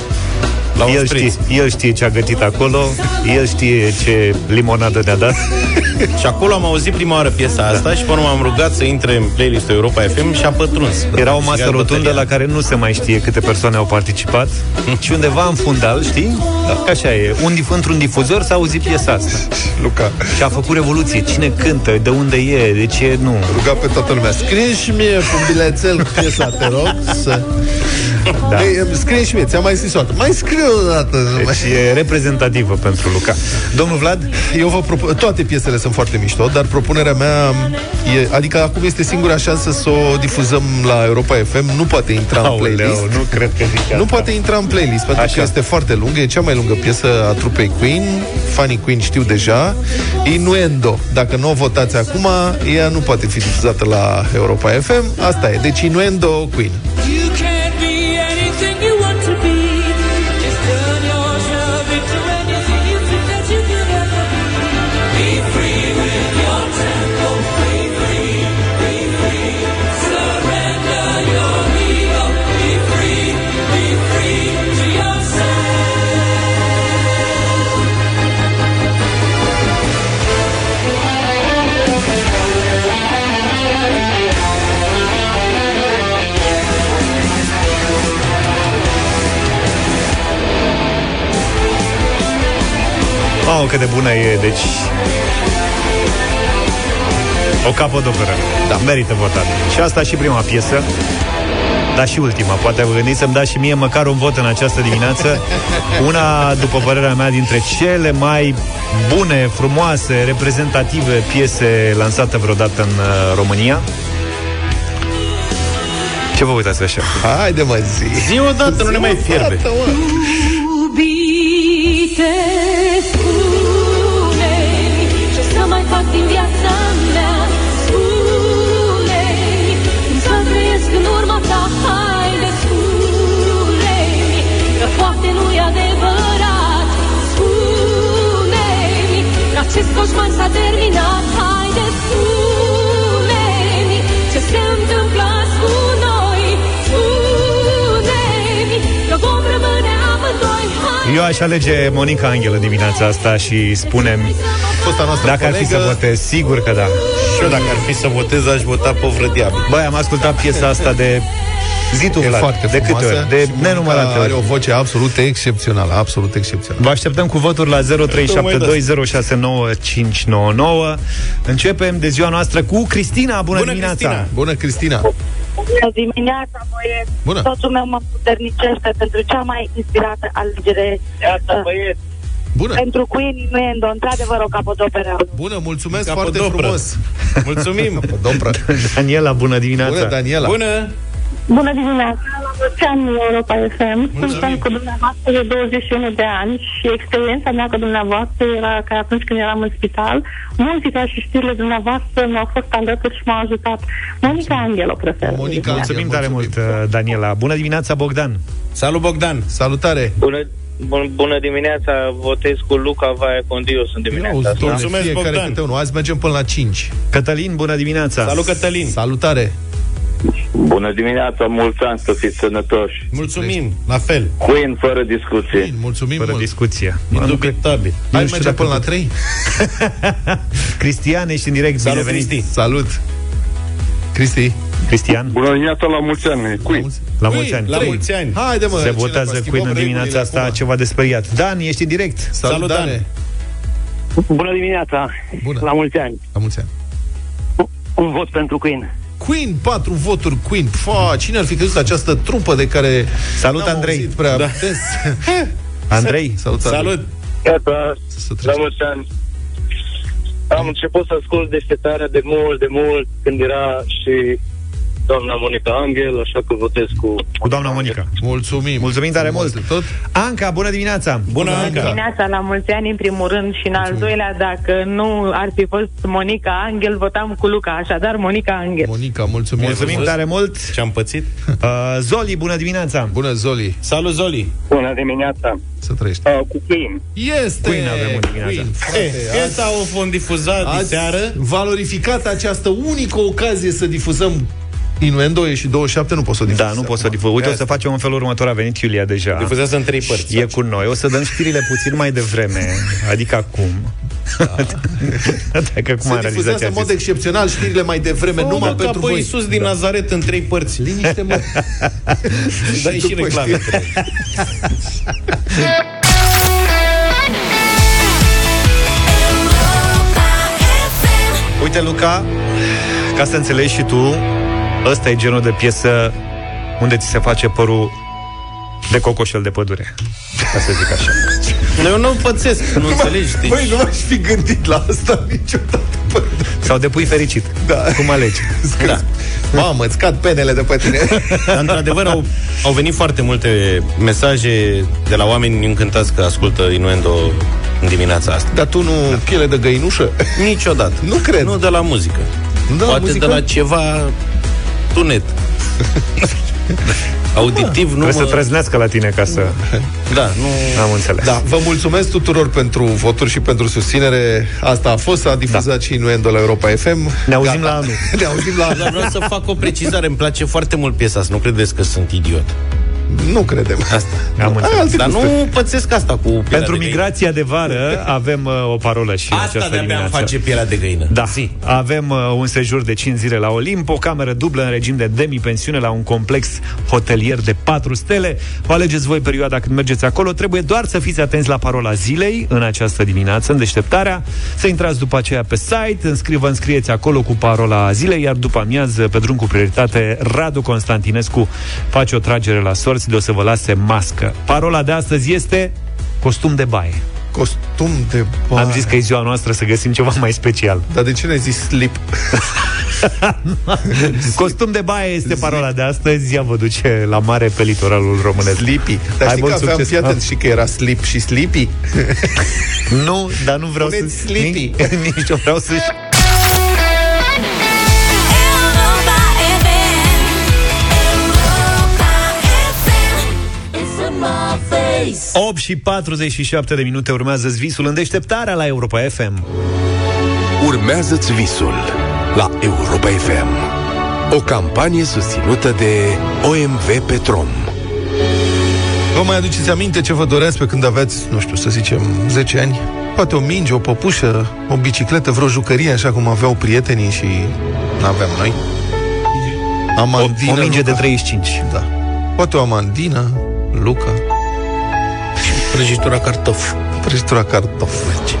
[SPEAKER 6] La un
[SPEAKER 2] el
[SPEAKER 6] spritz.
[SPEAKER 2] știe, el știe ce a gătit acolo, el știe ce limonadă ne-a dat. [laughs]
[SPEAKER 6] Și acolo am auzit prima oară piesa asta și până m-am rugat să intre în playlistul Europa FM și a pătruns.
[SPEAKER 2] Era o
[SPEAKER 6] Și
[SPEAKER 2] masă
[SPEAKER 6] gata
[SPEAKER 2] rotundă
[SPEAKER 6] bătălia.
[SPEAKER 2] la care nu se mai știe câte persoane au participat [laughs] și undeva în fundal, știi? Da. Așa e. Un, dif- într-un difuzor s-a auzit piesa asta.
[SPEAKER 3] Luca.
[SPEAKER 2] Și a făcut revoluție. Cine cântă? De unde e? De ce nu?
[SPEAKER 3] Ruga pe toată lumea. Scrie și mie cu un bilețel cu piesa, te rog, să... Da. Ei, scrie și mie, ți-am mai scris o dată. Mai scrie o dată.
[SPEAKER 2] Deci e reprezentativă pentru Luca. Domnul Vlad?
[SPEAKER 3] Eu vă propun, toate piesele sunt foarte mișto, dar propunerea mea e, adică acum este singura șansă să o difuzăm la Europa FM, nu poate intra în
[SPEAKER 2] Aoleu,
[SPEAKER 3] playlist.
[SPEAKER 2] nu cred că zici
[SPEAKER 3] Nu
[SPEAKER 2] asta.
[SPEAKER 3] poate intra în playlist pentru
[SPEAKER 2] Așa.
[SPEAKER 3] că este foarte lungă, e cea mai lungă piesă a trupei Queen, Funny Queen știu deja, Inuendo. Dacă nu o votați acum, ea nu poate fi difuzată la Europa FM. Asta e. Deci Inuendo Queen.
[SPEAKER 2] Wow, cât de bună e, deci... O capodoperă. Da. Merită votat. Și asta și prima piesă. Dar și ultima. Poate vă gândiți să-mi dați și mie măcar un vot în această dimineață. Una, după părerea mea, dintre cele mai bune, frumoase, reprezentative piese lansate vreodată în uh, România. Ce vă uitați așa?
[SPEAKER 3] Haide mă, zi!
[SPEAKER 6] Zi odată, nu ne mai fierbe.
[SPEAKER 15] Iubite, din viața mea spune Cum să trăiesc în urma ta Haide, spune Că poate nu-i adevărat. Spune Că acest coșmar s-a terminat Haide, spune
[SPEAKER 2] Eu aș alege Monica Anghelă dimineața asta și spunem
[SPEAKER 3] Fosta noastră
[SPEAKER 2] Dacă ar fi
[SPEAKER 3] colegă.
[SPEAKER 2] să votez, sigur că da
[SPEAKER 6] Și eu dacă ar fi să votez, aș vota Povră Diablu.
[SPEAKER 2] Băi, am ascultat piesa asta de Zi tu,
[SPEAKER 3] E
[SPEAKER 2] Vlad,
[SPEAKER 3] foarte
[SPEAKER 2] de câte
[SPEAKER 3] frumoasă
[SPEAKER 2] ori? De
[SPEAKER 3] și Monica
[SPEAKER 2] nenumărate
[SPEAKER 3] Are o
[SPEAKER 2] ori
[SPEAKER 3] voce absolut excepțională, absolut excepțională.
[SPEAKER 2] Vă așteptăm cu voturi la 0372069599 Începem de ziua noastră cu Cristina Bună,
[SPEAKER 6] Bună,
[SPEAKER 2] dimineața
[SPEAKER 6] Cristina.
[SPEAKER 3] Bună, Cristina!
[SPEAKER 12] Bună dimineața, băieți!
[SPEAKER 3] Bună.
[SPEAKER 12] Soțul meu mă puternicește pentru cea mai inspirată alegere uh,
[SPEAKER 3] Bună!
[SPEAKER 12] pentru Queen Innuendo, într-adevăr o capodoperă.
[SPEAKER 3] Bună, mulțumesc
[SPEAKER 6] Capodoperă.
[SPEAKER 3] foarte frumos! [laughs]
[SPEAKER 6] Mulțumim!
[SPEAKER 3] Dompră.
[SPEAKER 2] Daniela, bună dimineața
[SPEAKER 3] Bună, Daniela!
[SPEAKER 6] Bună!
[SPEAKER 12] Bună dimineața! La mulți ani Europa FM.
[SPEAKER 6] Mulțumim.
[SPEAKER 12] Sunt cu dumneavoastră de 21 de ani și experiența mea cu dumneavoastră era că atunci când eram în spital, muzica și știrile dumneavoastră mi-au fost alături și m-au ajutat. Monica Angelo prefer.
[SPEAKER 3] Monica
[SPEAKER 2] Mulțumim
[SPEAKER 3] Angel,
[SPEAKER 2] tare mult, uh, Daniela Bună dimineața, Bogdan
[SPEAKER 6] Salut, Bogdan!
[SPEAKER 3] Salutare!
[SPEAKER 5] Bună, bun, bună dimineața, votez cu Luca Vaia Condios în dimineața
[SPEAKER 3] Auzi,
[SPEAKER 5] asta.
[SPEAKER 3] domnule,
[SPEAKER 6] Mulțumesc,
[SPEAKER 3] fiecare
[SPEAKER 6] Bogdan.
[SPEAKER 3] câte unul. Azi mergem până la 5.
[SPEAKER 2] Cătălin, bună dimineața
[SPEAKER 6] Salut, Cătălin!
[SPEAKER 3] Salutare!
[SPEAKER 7] Bună dimineața, mulți ani să fiți sănătoși.
[SPEAKER 6] Mulțumim! La fel!
[SPEAKER 7] Queen fără discuție.
[SPEAKER 3] Bine, mulțumim
[SPEAKER 2] Fără
[SPEAKER 3] mult.
[SPEAKER 2] discuție
[SPEAKER 6] Indubitabil.
[SPEAKER 3] Hai,
[SPEAKER 2] Nu știu
[SPEAKER 3] mergem
[SPEAKER 2] dacă
[SPEAKER 3] până la
[SPEAKER 2] pot.
[SPEAKER 3] 3? [laughs]
[SPEAKER 2] Cristian, ești în direct,
[SPEAKER 6] Salut,
[SPEAKER 2] bine venit
[SPEAKER 6] Cristi!
[SPEAKER 3] Salut! Cristi!
[SPEAKER 2] Cristian,
[SPEAKER 7] Bună dimineața, la mulți ani. Cui?
[SPEAKER 2] la
[SPEAKER 6] Ui,
[SPEAKER 2] mulți ani
[SPEAKER 6] La mulți ani!
[SPEAKER 3] Haide, mă!
[SPEAKER 2] Se
[SPEAKER 3] cine
[SPEAKER 2] votează
[SPEAKER 3] schimbăm
[SPEAKER 2] Queen în
[SPEAKER 3] regulile
[SPEAKER 2] dimineața asta
[SPEAKER 3] acum.
[SPEAKER 2] Ceva de speriat Dan, ești în direct
[SPEAKER 3] Salut,
[SPEAKER 6] Salut, Dan.
[SPEAKER 3] Dane!
[SPEAKER 10] Bună dimineața!
[SPEAKER 3] Bună!
[SPEAKER 10] La mulți ani!
[SPEAKER 3] La mulți ani!
[SPEAKER 18] Un vot pentru Queen.
[SPEAKER 3] Queen, patru voturi Queen. Fa, cine ar fi crezut această trupă de care
[SPEAKER 2] Salut,
[SPEAKER 3] n-am
[SPEAKER 2] Andrei.
[SPEAKER 3] auzit prea
[SPEAKER 2] Da.
[SPEAKER 3] des. [laughs]
[SPEAKER 2] Andrei,
[SPEAKER 3] Salut, Andrei.
[SPEAKER 6] Salut!
[SPEAKER 19] Iată, la mulți ani. Am început să ascult deșteptarea de mult, de mult, când era și doamna Monica Angel, așa că votez cu...
[SPEAKER 2] cu doamna Monica.
[SPEAKER 3] Mulțumim.
[SPEAKER 2] Mulțumim tare mult.
[SPEAKER 3] de tot.
[SPEAKER 2] Anca, bună dimineața!
[SPEAKER 6] Bună, Anca!
[SPEAKER 20] Dimineața, la mulți ani, în primul rând, și în al doilea, dacă nu ar fi fost Monica Angel, votam cu Luca, așadar Monica Angel.
[SPEAKER 3] Monica, mulțumim.
[SPEAKER 2] Mulțumim tare mult!
[SPEAKER 6] Ce-am pățit?
[SPEAKER 2] Uh, Zoli, bună dimineața!
[SPEAKER 3] Bună, Zoli.
[SPEAKER 6] Salut, Zoli!
[SPEAKER 19] Bună dimineața!
[SPEAKER 3] Să trăiești.
[SPEAKER 19] Uh, cu Queen.
[SPEAKER 3] Este!
[SPEAKER 2] Queen avem în dimineața.
[SPEAKER 3] Queen, frate,
[SPEAKER 6] Eh, piesa o vom difuza
[SPEAKER 3] ați
[SPEAKER 6] diseară.
[SPEAKER 3] valorificat această unică ocazie să difuzăm Inuendo e și 27, nu pot să o difuz.
[SPEAKER 2] Da, nu pot să difuz. Uite, o să facem în felul următor. A venit Iulia deja.
[SPEAKER 6] Difuzează în trei părți.
[SPEAKER 2] E cu noi. O să dăm știrile puțin mai devreme, adică acum. [laughs] Dacă cum
[SPEAKER 3] Se
[SPEAKER 2] a
[SPEAKER 3] difuzează
[SPEAKER 2] realizat
[SPEAKER 3] în mod excepțional știrile mai devreme, numai
[SPEAKER 6] Fă,
[SPEAKER 3] pentru
[SPEAKER 6] ca pe
[SPEAKER 3] voi.
[SPEAKER 6] Iisus din Nazaret în trei părți.
[SPEAKER 3] Liniște, mă. [laughs]
[SPEAKER 6] Dai și
[SPEAKER 3] după
[SPEAKER 6] reclame.
[SPEAKER 3] știri. [laughs]
[SPEAKER 2] Uite, Luca, ca să înțelegi și tu, ăsta e genul de piesă unde ți se face părul de cocoșel de pădure. Ca să zic așa.
[SPEAKER 6] Eu nu pățesc, nu înțelegi. Deci...
[SPEAKER 3] Băi, nu aș fi gândit la asta niciodată.
[SPEAKER 2] Sau de pui fericit.
[SPEAKER 3] Da.
[SPEAKER 2] Cum alegi.
[SPEAKER 6] Da.
[SPEAKER 3] Mamă, îți cad penele de pe tine.
[SPEAKER 6] Dar, într-adevăr, au, au venit foarte multe mesaje de la oameni încântați că ascultă Inuendo în dimineața asta.
[SPEAKER 3] Dar tu nu da. piele de găinușă?
[SPEAKER 6] Niciodată.
[SPEAKER 3] Nu cred.
[SPEAKER 6] Nu de la muzică.
[SPEAKER 3] Nu de la
[SPEAKER 6] Poate
[SPEAKER 3] muzică?
[SPEAKER 6] de la ceva tunet. [laughs] Auditiv nu
[SPEAKER 2] Trebuie
[SPEAKER 6] mă...
[SPEAKER 2] să trăznească la tine ca să...
[SPEAKER 6] Da, nu...
[SPEAKER 2] Am înțeles.
[SPEAKER 3] Da, vă mulțumesc tuturor pentru voturi și pentru susținere. Asta a fost, s-a difuzat da. și Inuendo la Europa FM.
[SPEAKER 2] Ne auzim
[SPEAKER 3] Gata.
[SPEAKER 2] la anul.
[SPEAKER 3] ne auzim la
[SPEAKER 6] Dar [laughs]
[SPEAKER 3] anul.
[SPEAKER 6] vreau să fac o precizare. Îmi place foarte mult piesa asta. Nu credeți că sunt idiot.
[SPEAKER 3] Nu credem.
[SPEAKER 6] Asta.
[SPEAKER 2] Am înțeles.
[SPEAKER 3] Alte
[SPEAKER 6] Dar
[SPEAKER 3] gusturi.
[SPEAKER 6] nu pățesc asta cu pielea
[SPEAKER 2] Pentru
[SPEAKER 6] de găină.
[SPEAKER 2] migrația de vară avem uh, o parolă și în
[SPEAKER 6] Asta
[SPEAKER 2] această
[SPEAKER 6] de-abia îmi
[SPEAKER 2] dimineață.
[SPEAKER 6] face pielea de găină.
[SPEAKER 2] Da, avem uh, un sejur de 5 zile la Olimp, o cameră dublă în regim de demi-pensiune la un complex hotelier de 4 stele. O alegeți voi perioada când mergeți acolo. Trebuie doar să fiți atenți la parola zilei în această dimineață, în deșteptarea. Să intrați după aceea pe site, înscrivă, înscrieți acolo cu parola zilei, iar după amiază, pe drum cu prioritate, Radu Constantinescu face o tragere la sorți de o să vă lase mască. Parola de astăzi este costum de baie.
[SPEAKER 3] Costum de baie.
[SPEAKER 2] Am zis că e ziua noastră să găsim ceva mai special.
[SPEAKER 3] Dar de ce ne-ai zis slip? [laughs]
[SPEAKER 2] Costum de baie este parola de astăzi. Ea vă duce la mare pe litoralul românesc.
[SPEAKER 3] Sleepy. Dar
[SPEAKER 2] Hai
[SPEAKER 3] știi
[SPEAKER 2] mult
[SPEAKER 3] că aveam,
[SPEAKER 2] succes.
[SPEAKER 3] fii atent, și că era slip și sleepy? [laughs]
[SPEAKER 2] Nu, dar nu vreau
[SPEAKER 3] Puneți
[SPEAKER 2] să...
[SPEAKER 3] Sleepy.
[SPEAKER 2] Nici, [laughs] nici nu vreau să...
[SPEAKER 9] my face.
[SPEAKER 2] 8 și 47 de minute urmează visul în deșteptarea la Europa FM.
[SPEAKER 1] Urmează-ți visul la Europa FM. O campanie susținută de OMV Petrom.
[SPEAKER 3] Vă mai aduceți aminte ce vă doreați pe când aveați, nu știu, să zicem, 10 ani? Poate o minge, o păpușă, o bicicletă, vreo jucărie, așa cum aveau prietenii și n-aveam noi. Amandina,
[SPEAKER 2] O, o minge
[SPEAKER 3] Luca.
[SPEAKER 2] de 35.
[SPEAKER 3] Da. Poate o amandină, Luca,
[SPEAKER 6] Prăjitura cartofi.
[SPEAKER 3] prăjitura cartofi.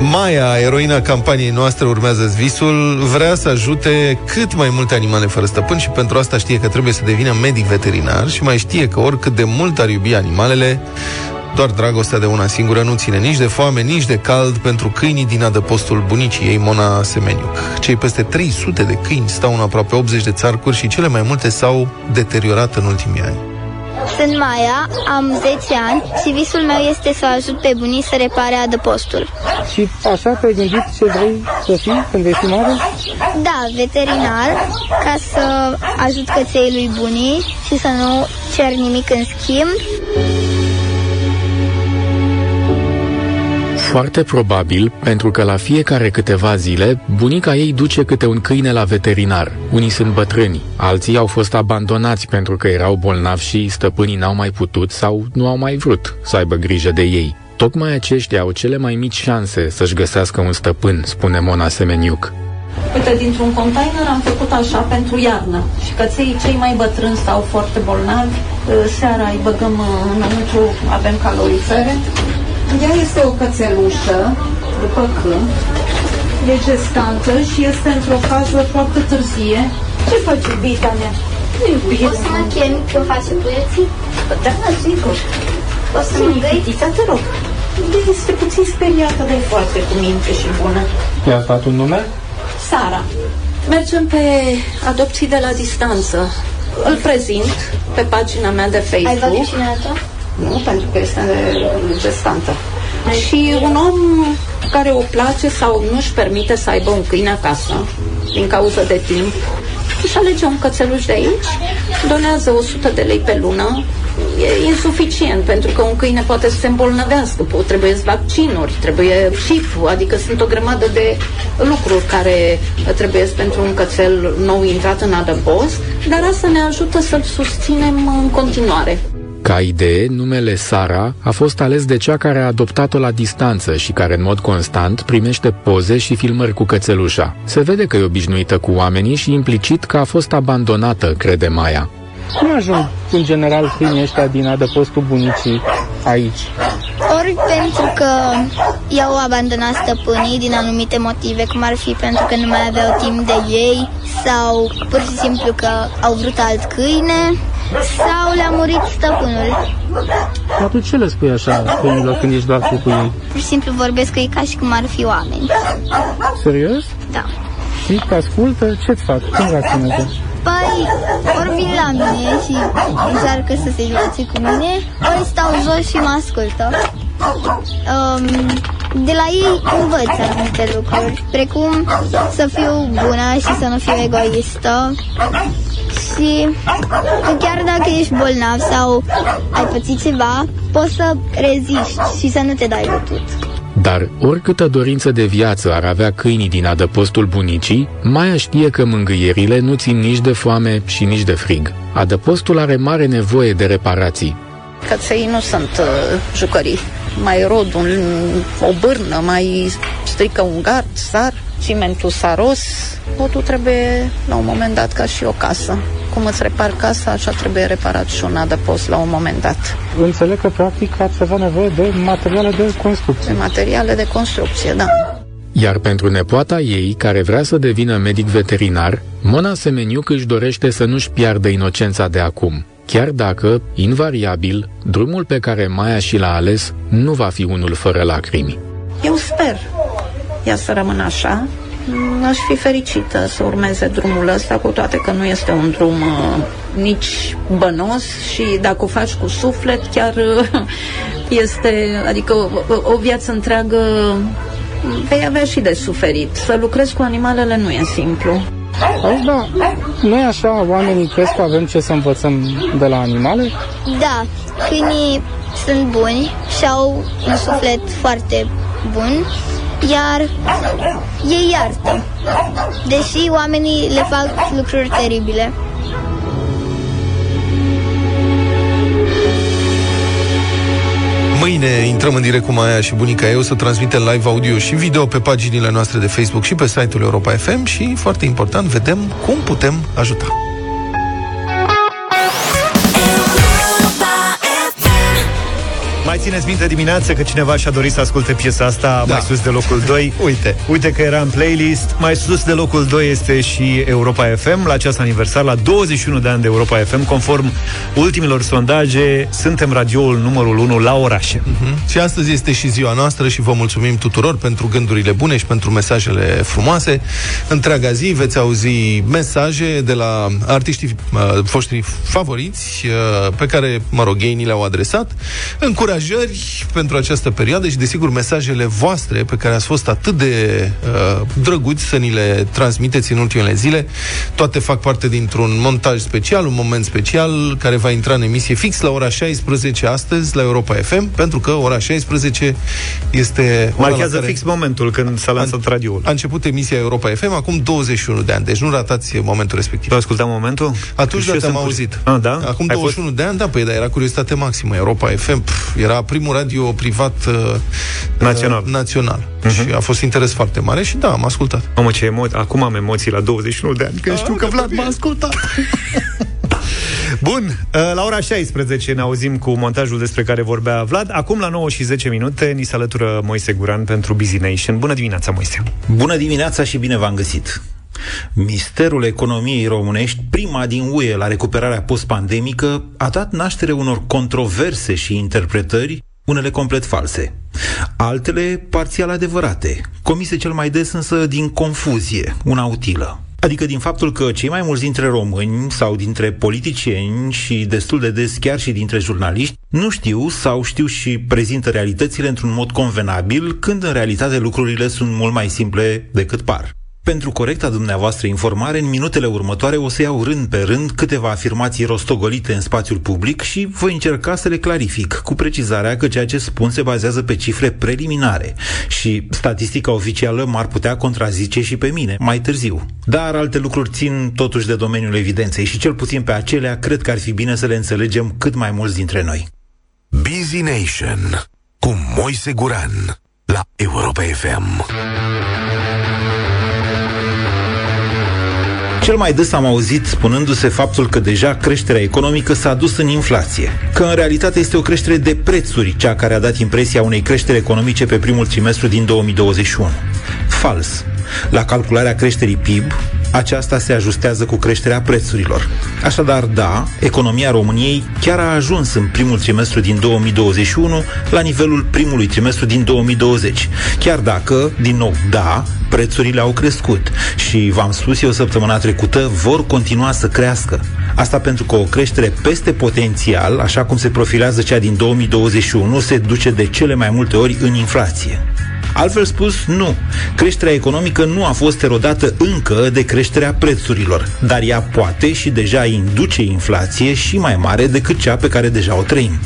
[SPEAKER 3] [laughs] Maia, eroina campaniei noastre Urmează visul, vrea să ajute cât mai multe animale fără stăpân și pentru asta știe că trebuie să devină medic veterinar și mai știe că oricât de mult ar iubi animalele, doar dragostea de una singură nu ține nici de foame, nici de cald pentru câinii din adăpostul bunicii ei, Mona Semeniuc. Cei peste 300 de câini stau în aproape 80 de țarcuri și cele mai multe s-au deteriorat în ultimii ani.
[SPEAKER 21] Sunt Maia, am 10 ani și visul meu este să ajut pe bunici să repare adăpostul.
[SPEAKER 10] Și așa te-ai gândit ce vrei să fii când vei fi mare?
[SPEAKER 21] Da, veterinar, ca să ajut căței lui bunici și să nu cer nimic în schimb.
[SPEAKER 22] Foarte probabil, pentru că la fiecare câteva zile, bunica ei duce câte un câine la veterinar. Unii sunt bătrâni, alții au fost abandonați pentru că erau bolnavi și stăpânii n-au mai putut sau nu au mai vrut să aibă grijă de ei. Tocmai aceștia au cele mai mici șanse să-și găsească un stăpân, spune Mona Semeniuc.
[SPEAKER 23] Uite, dintr-un container am făcut așa pentru iarnă și căței cei mai bătrâni sau foarte bolnavi, uh, seara îi băgăm uh, înăuntru, avem calorifere. Ea este o cățelușă, după câmp, e gestantă și este într-o fază foarte târzie. Ce faci, iubita mea? Iubita
[SPEAKER 21] Poți să mă chemi când faci băieții?
[SPEAKER 23] Da, sigur.
[SPEAKER 21] O să mă găi?
[SPEAKER 23] Fetița, te rog. Este puțin speriată, dar e foarte cu minte și bună.
[SPEAKER 24] I-a dat un nume?
[SPEAKER 23] Sara, mergem pe adopții de la distanță. Îl prezint pe pagina mea de
[SPEAKER 21] Ai
[SPEAKER 23] Facebook.
[SPEAKER 21] văzut cine a ta?
[SPEAKER 23] Nu, pentru că este gestantă. Și un om care o place sau nu-și permite să aibă un câine acasă, din cauza de timp, își alege un cățeluș de aici, donează 100 de lei pe lună, e insuficient, pentru că un câine poate să se îmbolnăvească, po- trebuie vaccinuri, trebuie chip, adică sunt o grămadă de lucruri care trebuie pentru un cățel nou intrat în adăpost, dar asta ne ajută să-l susținem în continuare.
[SPEAKER 22] Ca idee, numele Sara a fost ales de cea care a adoptat-o la distanță și care în mod constant primește poze și filmări cu cățelușa. Se vede că e obișnuită cu oamenii și implicit că a fost abandonată, crede Maia.
[SPEAKER 24] Cum ajung în general câinii ăștia din adăpostul bunicii aici?
[SPEAKER 21] Ori pentru că i-au abandonat stăpânii din anumite motive, cum ar fi pentru că nu mai aveau timp de ei, sau pur și simplu că au vrut alt câine, sau le-a murit stăpânul.
[SPEAKER 24] Dar tu ce le spui așa câinilor când ești doar tu cu ei?
[SPEAKER 21] Pur și simplu vorbesc că e ca și cum ar fi oameni.
[SPEAKER 24] Serios?
[SPEAKER 21] Da.
[SPEAKER 24] Și te ascultă? Ce-ți fac? Cum reacționează?
[SPEAKER 21] Păi, ori vin la mine și încearcă să se joace cu mine, ori stau jos și mă ascultă. Um, de la ei învăț anumite lucruri, precum să fiu bună și să nu fiu egoistă și că chiar dacă ești bolnav sau ai pățit ceva, poți să reziști și să nu te dai bătut.
[SPEAKER 22] Dar oricâtă dorință de viață ar avea câinii din adăpostul bunicii, Maia știe că mângâierile nu țin nici de foame și nici de frig. Adăpostul are mare nevoie de reparații.
[SPEAKER 23] Căței nu sunt uh, jucării. Mai rod un, o bârnă, mai strică un gard, sar, cimentul saros. Totul trebuie la un moment dat ca și o casă. Cum îți repar casa, așa trebuie reparat și un adăpost la un moment dat.
[SPEAKER 24] Înțeleg că practic ați avea nevoie de materiale de construcție.
[SPEAKER 23] De materiale de construcție, da.
[SPEAKER 22] Iar pentru nepoata ei, care vrea să devină medic veterinar, Mona Semeniuc își dorește să nu-și piardă inocența de acum, chiar dacă, invariabil, drumul pe care Maia și l-a ales nu va fi unul fără lacrimi.
[SPEAKER 23] Eu sper ea să rămână așa. Mm, Aș fi fericită să urmeze drumul ăsta, cu toate că nu este un drum uh, nici bănos și dacă o faci cu suflet, chiar uh, [laughs] este, adică o, o- o viață întreagă mm, vei avea și de suferit. Să lucrezi cu animalele nu e simplu.
[SPEAKER 24] Auzi, da, noi așa, oamenii crezi că avem ce să învățăm de la animale?
[SPEAKER 21] Da, câinii sunt buni și au un suflet foarte bun, iar ei iartă, deși oamenii le fac lucruri teribile.
[SPEAKER 3] Mâine intrăm în direct cu Maia și bunica ei. O să transmitem live audio și video pe paginile noastre de Facebook și pe site-ul Europa FM și, foarte important, vedem cum putem ajuta.
[SPEAKER 2] Țineți minte dimineață că cineva și-a dorit să asculte piesa asta da. mai sus de locul 2? [laughs]
[SPEAKER 3] Uite.
[SPEAKER 2] Uite că era în playlist. Mai sus de locul 2 este și Europa FM. La acest aniversar, la 21 de ani de Europa FM, conform ultimilor sondaje, suntem radioul numărul 1 la orașe.
[SPEAKER 3] Mhm. Și astăzi este și ziua noastră și vă mulțumim tuturor pentru gândurile bune și pentru mesajele frumoase. Întreaga zi veți auzi mesaje de la artiștii uh, voștri favoriți uh, pe care, mă rog, ei ni le-au adresat. Încurajări pentru această perioadă și, desigur, mesajele voastre pe care ați fost atât de uh, drăguți să ni le transmiteți în ultimele zile. Toate fac parte dintr-un montaj special, un moment special care va intra în emisie fix la ora 16 astăzi la Europa FM, pentru că ora 16 este ora
[SPEAKER 2] Marchează
[SPEAKER 3] la care
[SPEAKER 2] fix momentul când s-a lansat radioul.
[SPEAKER 3] a început emisia Europa FM acum 21 de ani, deci nu ratați momentul respectiv.
[SPEAKER 2] Tu ascultam momentul?
[SPEAKER 3] Atunci
[SPEAKER 2] Și
[SPEAKER 3] da,
[SPEAKER 2] eu
[SPEAKER 3] te-am
[SPEAKER 2] sunt-
[SPEAKER 3] auzit.
[SPEAKER 2] Ah, da?
[SPEAKER 3] Acum
[SPEAKER 2] Ai
[SPEAKER 3] 21 de ani, da, păi, dar era curiozitate maximă. Europa FM pf, era primul radio privat uh,
[SPEAKER 2] Național.
[SPEAKER 3] Uh, național. Și a fost interes foarte mare și da, am ascultat.
[SPEAKER 2] Mamă, ce emo- Acum am emoții la 21 de ani, când știu că Vlad m-a ascultat. [laughs] Bun, uh, la ora 16 ne auzim cu montajul despre care vorbea Vlad. Acum la 9 și 10 minute ni se alătură Moise Guran pentru Busy Nation. Bună dimineața, Moise!
[SPEAKER 25] Bună dimineața și bine v-am găsit! Misterul economiei românești, prima din UE la recuperarea post-pandemică, a dat naștere unor controverse și interpretări, unele complet false. Altele parțial adevărate, comise cel mai des însă din confuzie, una utilă. Adică din faptul că cei mai mulți dintre români sau dintre politicieni și destul de des chiar și dintre jurnaliști nu știu sau știu și prezintă realitățile într-un mod convenabil, când în realitate lucrurile sunt mult mai simple decât par. Pentru corecta dumneavoastră informare, în minutele următoare o să iau rând pe rând câteva afirmații rostogolite în spațiul public și voi încerca să le clarific, cu precizarea că ceea ce spun se bazează pe cifre preliminare și statistica oficială m-ar putea contrazice și pe mine mai târziu. Dar alte lucruri țin totuși de domeniul evidenței și cel puțin pe acelea cred că ar fi bine să le înțelegem cât mai mulți dintre noi.
[SPEAKER 1] Busy Nation cu Moise Guran la Europa FM.
[SPEAKER 25] Cel mai des am auzit spunându-se faptul că deja creșterea economică s-a dus în inflație, că în realitate este o creștere de prețuri cea care a dat impresia unei creșteri economice pe primul trimestru din 2021. Fals. La calcularea creșterii PIB, aceasta se ajustează cu creșterea prețurilor. Așadar, da, economia României chiar a ajuns în primul trimestru din 2021 la nivelul primului trimestru din 2020. Chiar dacă, din nou, da, prețurile au crescut și, v-am spus eu săptămâna trecută, vor continua să crească. Asta pentru că o creștere peste potențial, așa cum se profilează cea din 2021, se duce de cele mai multe ori în inflație. Altfel spus, nu. Creșterea economică nu a fost erodată încă de creșterea prețurilor, dar ea poate și deja induce inflație și mai mare decât cea pe care deja o trăim.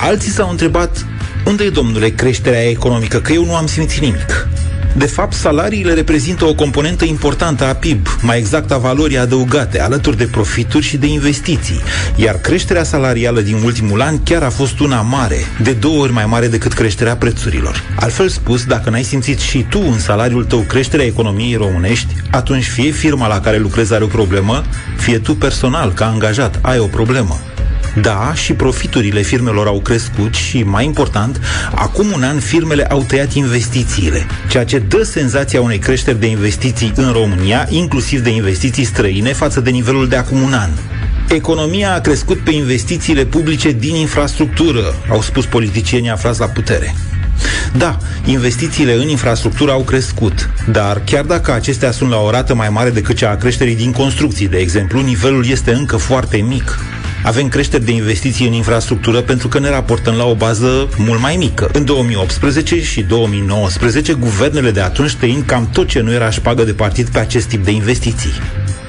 [SPEAKER 25] Alții s-au întrebat, unde e, domnule, creșterea economică? Că eu nu am simțit nimic. De fapt, salariile reprezintă o componentă importantă a PIB, mai exact a valorii adăugate, alături de profituri și de investiții. Iar creșterea salarială din ultimul an chiar a fost una mare, de două ori mai mare decât creșterea prețurilor. Altfel spus, dacă n-ai simțit și tu în salariul tău creșterea economiei românești, atunci fie firma la care lucrezi are o problemă, fie tu personal, ca angajat, ai o problemă. Da, și profiturile firmelor au crescut și, mai important, acum un an firmele au tăiat investițiile, ceea ce dă senzația unei creșteri de investiții în România, inclusiv de investiții străine, față de nivelul de acum un an. Economia a crescut pe investițiile publice din infrastructură, au spus politicienii aflați la putere. Da, investițiile în infrastructură au crescut, dar chiar dacă acestea sunt la o rată mai mare decât cea a creșterii din construcții, de exemplu, nivelul este încă foarte mic. Avem creșteri de investiții în infrastructură pentru că ne raportăm la o bază mult mai mică. În 2018 și 2019, guvernele de atunci tăind cam tot ce nu era șpagă de partid pe acest tip de investiții.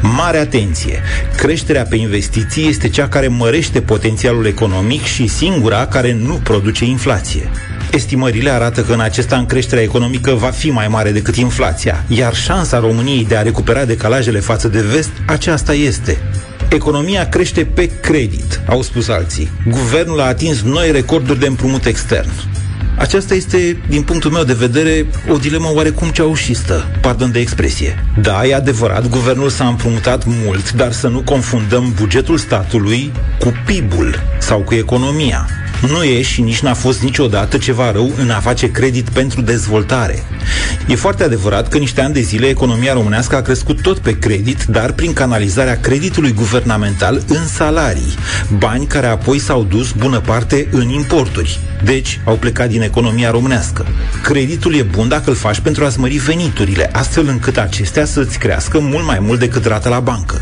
[SPEAKER 25] Mare atenție! Creșterea pe investiții este cea care mărește potențialul economic și singura care nu produce inflație. Estimările arată că în acest an creșterea economică va fi mai mare decât inflația, iar șansa României de a recupera decalajele față de vest, aceasta este. Economia crește pe credit, au spus alții. Guvernul a atins noi recorduri de împrumut extern. Aceasta este, din punctul meu de vedere, o dilemă oarecum ceaușistă, pardon de expresie. Da, e adevărat, guvernul s-a împrumutat mult, dar să nu confundăm bugetul statului cu PIB-ul sau cu economia. Nu e și nici n-a fost niciodată ceva rău în a face credit pentru dezvoltare. E foarte adevărat că niște ani de zile economia românească a crescut tot pe credit, dar prin canalizarea creditului guvernamental în salarii, bani care apoi s-au dus bună parte în importuri. Deci au plecat din economia românească. Creditul e bun dacă îl faci pentru a-ți mări veniturile, astfel încât acestea să-ți crească mult mai mult decât rata la bancă.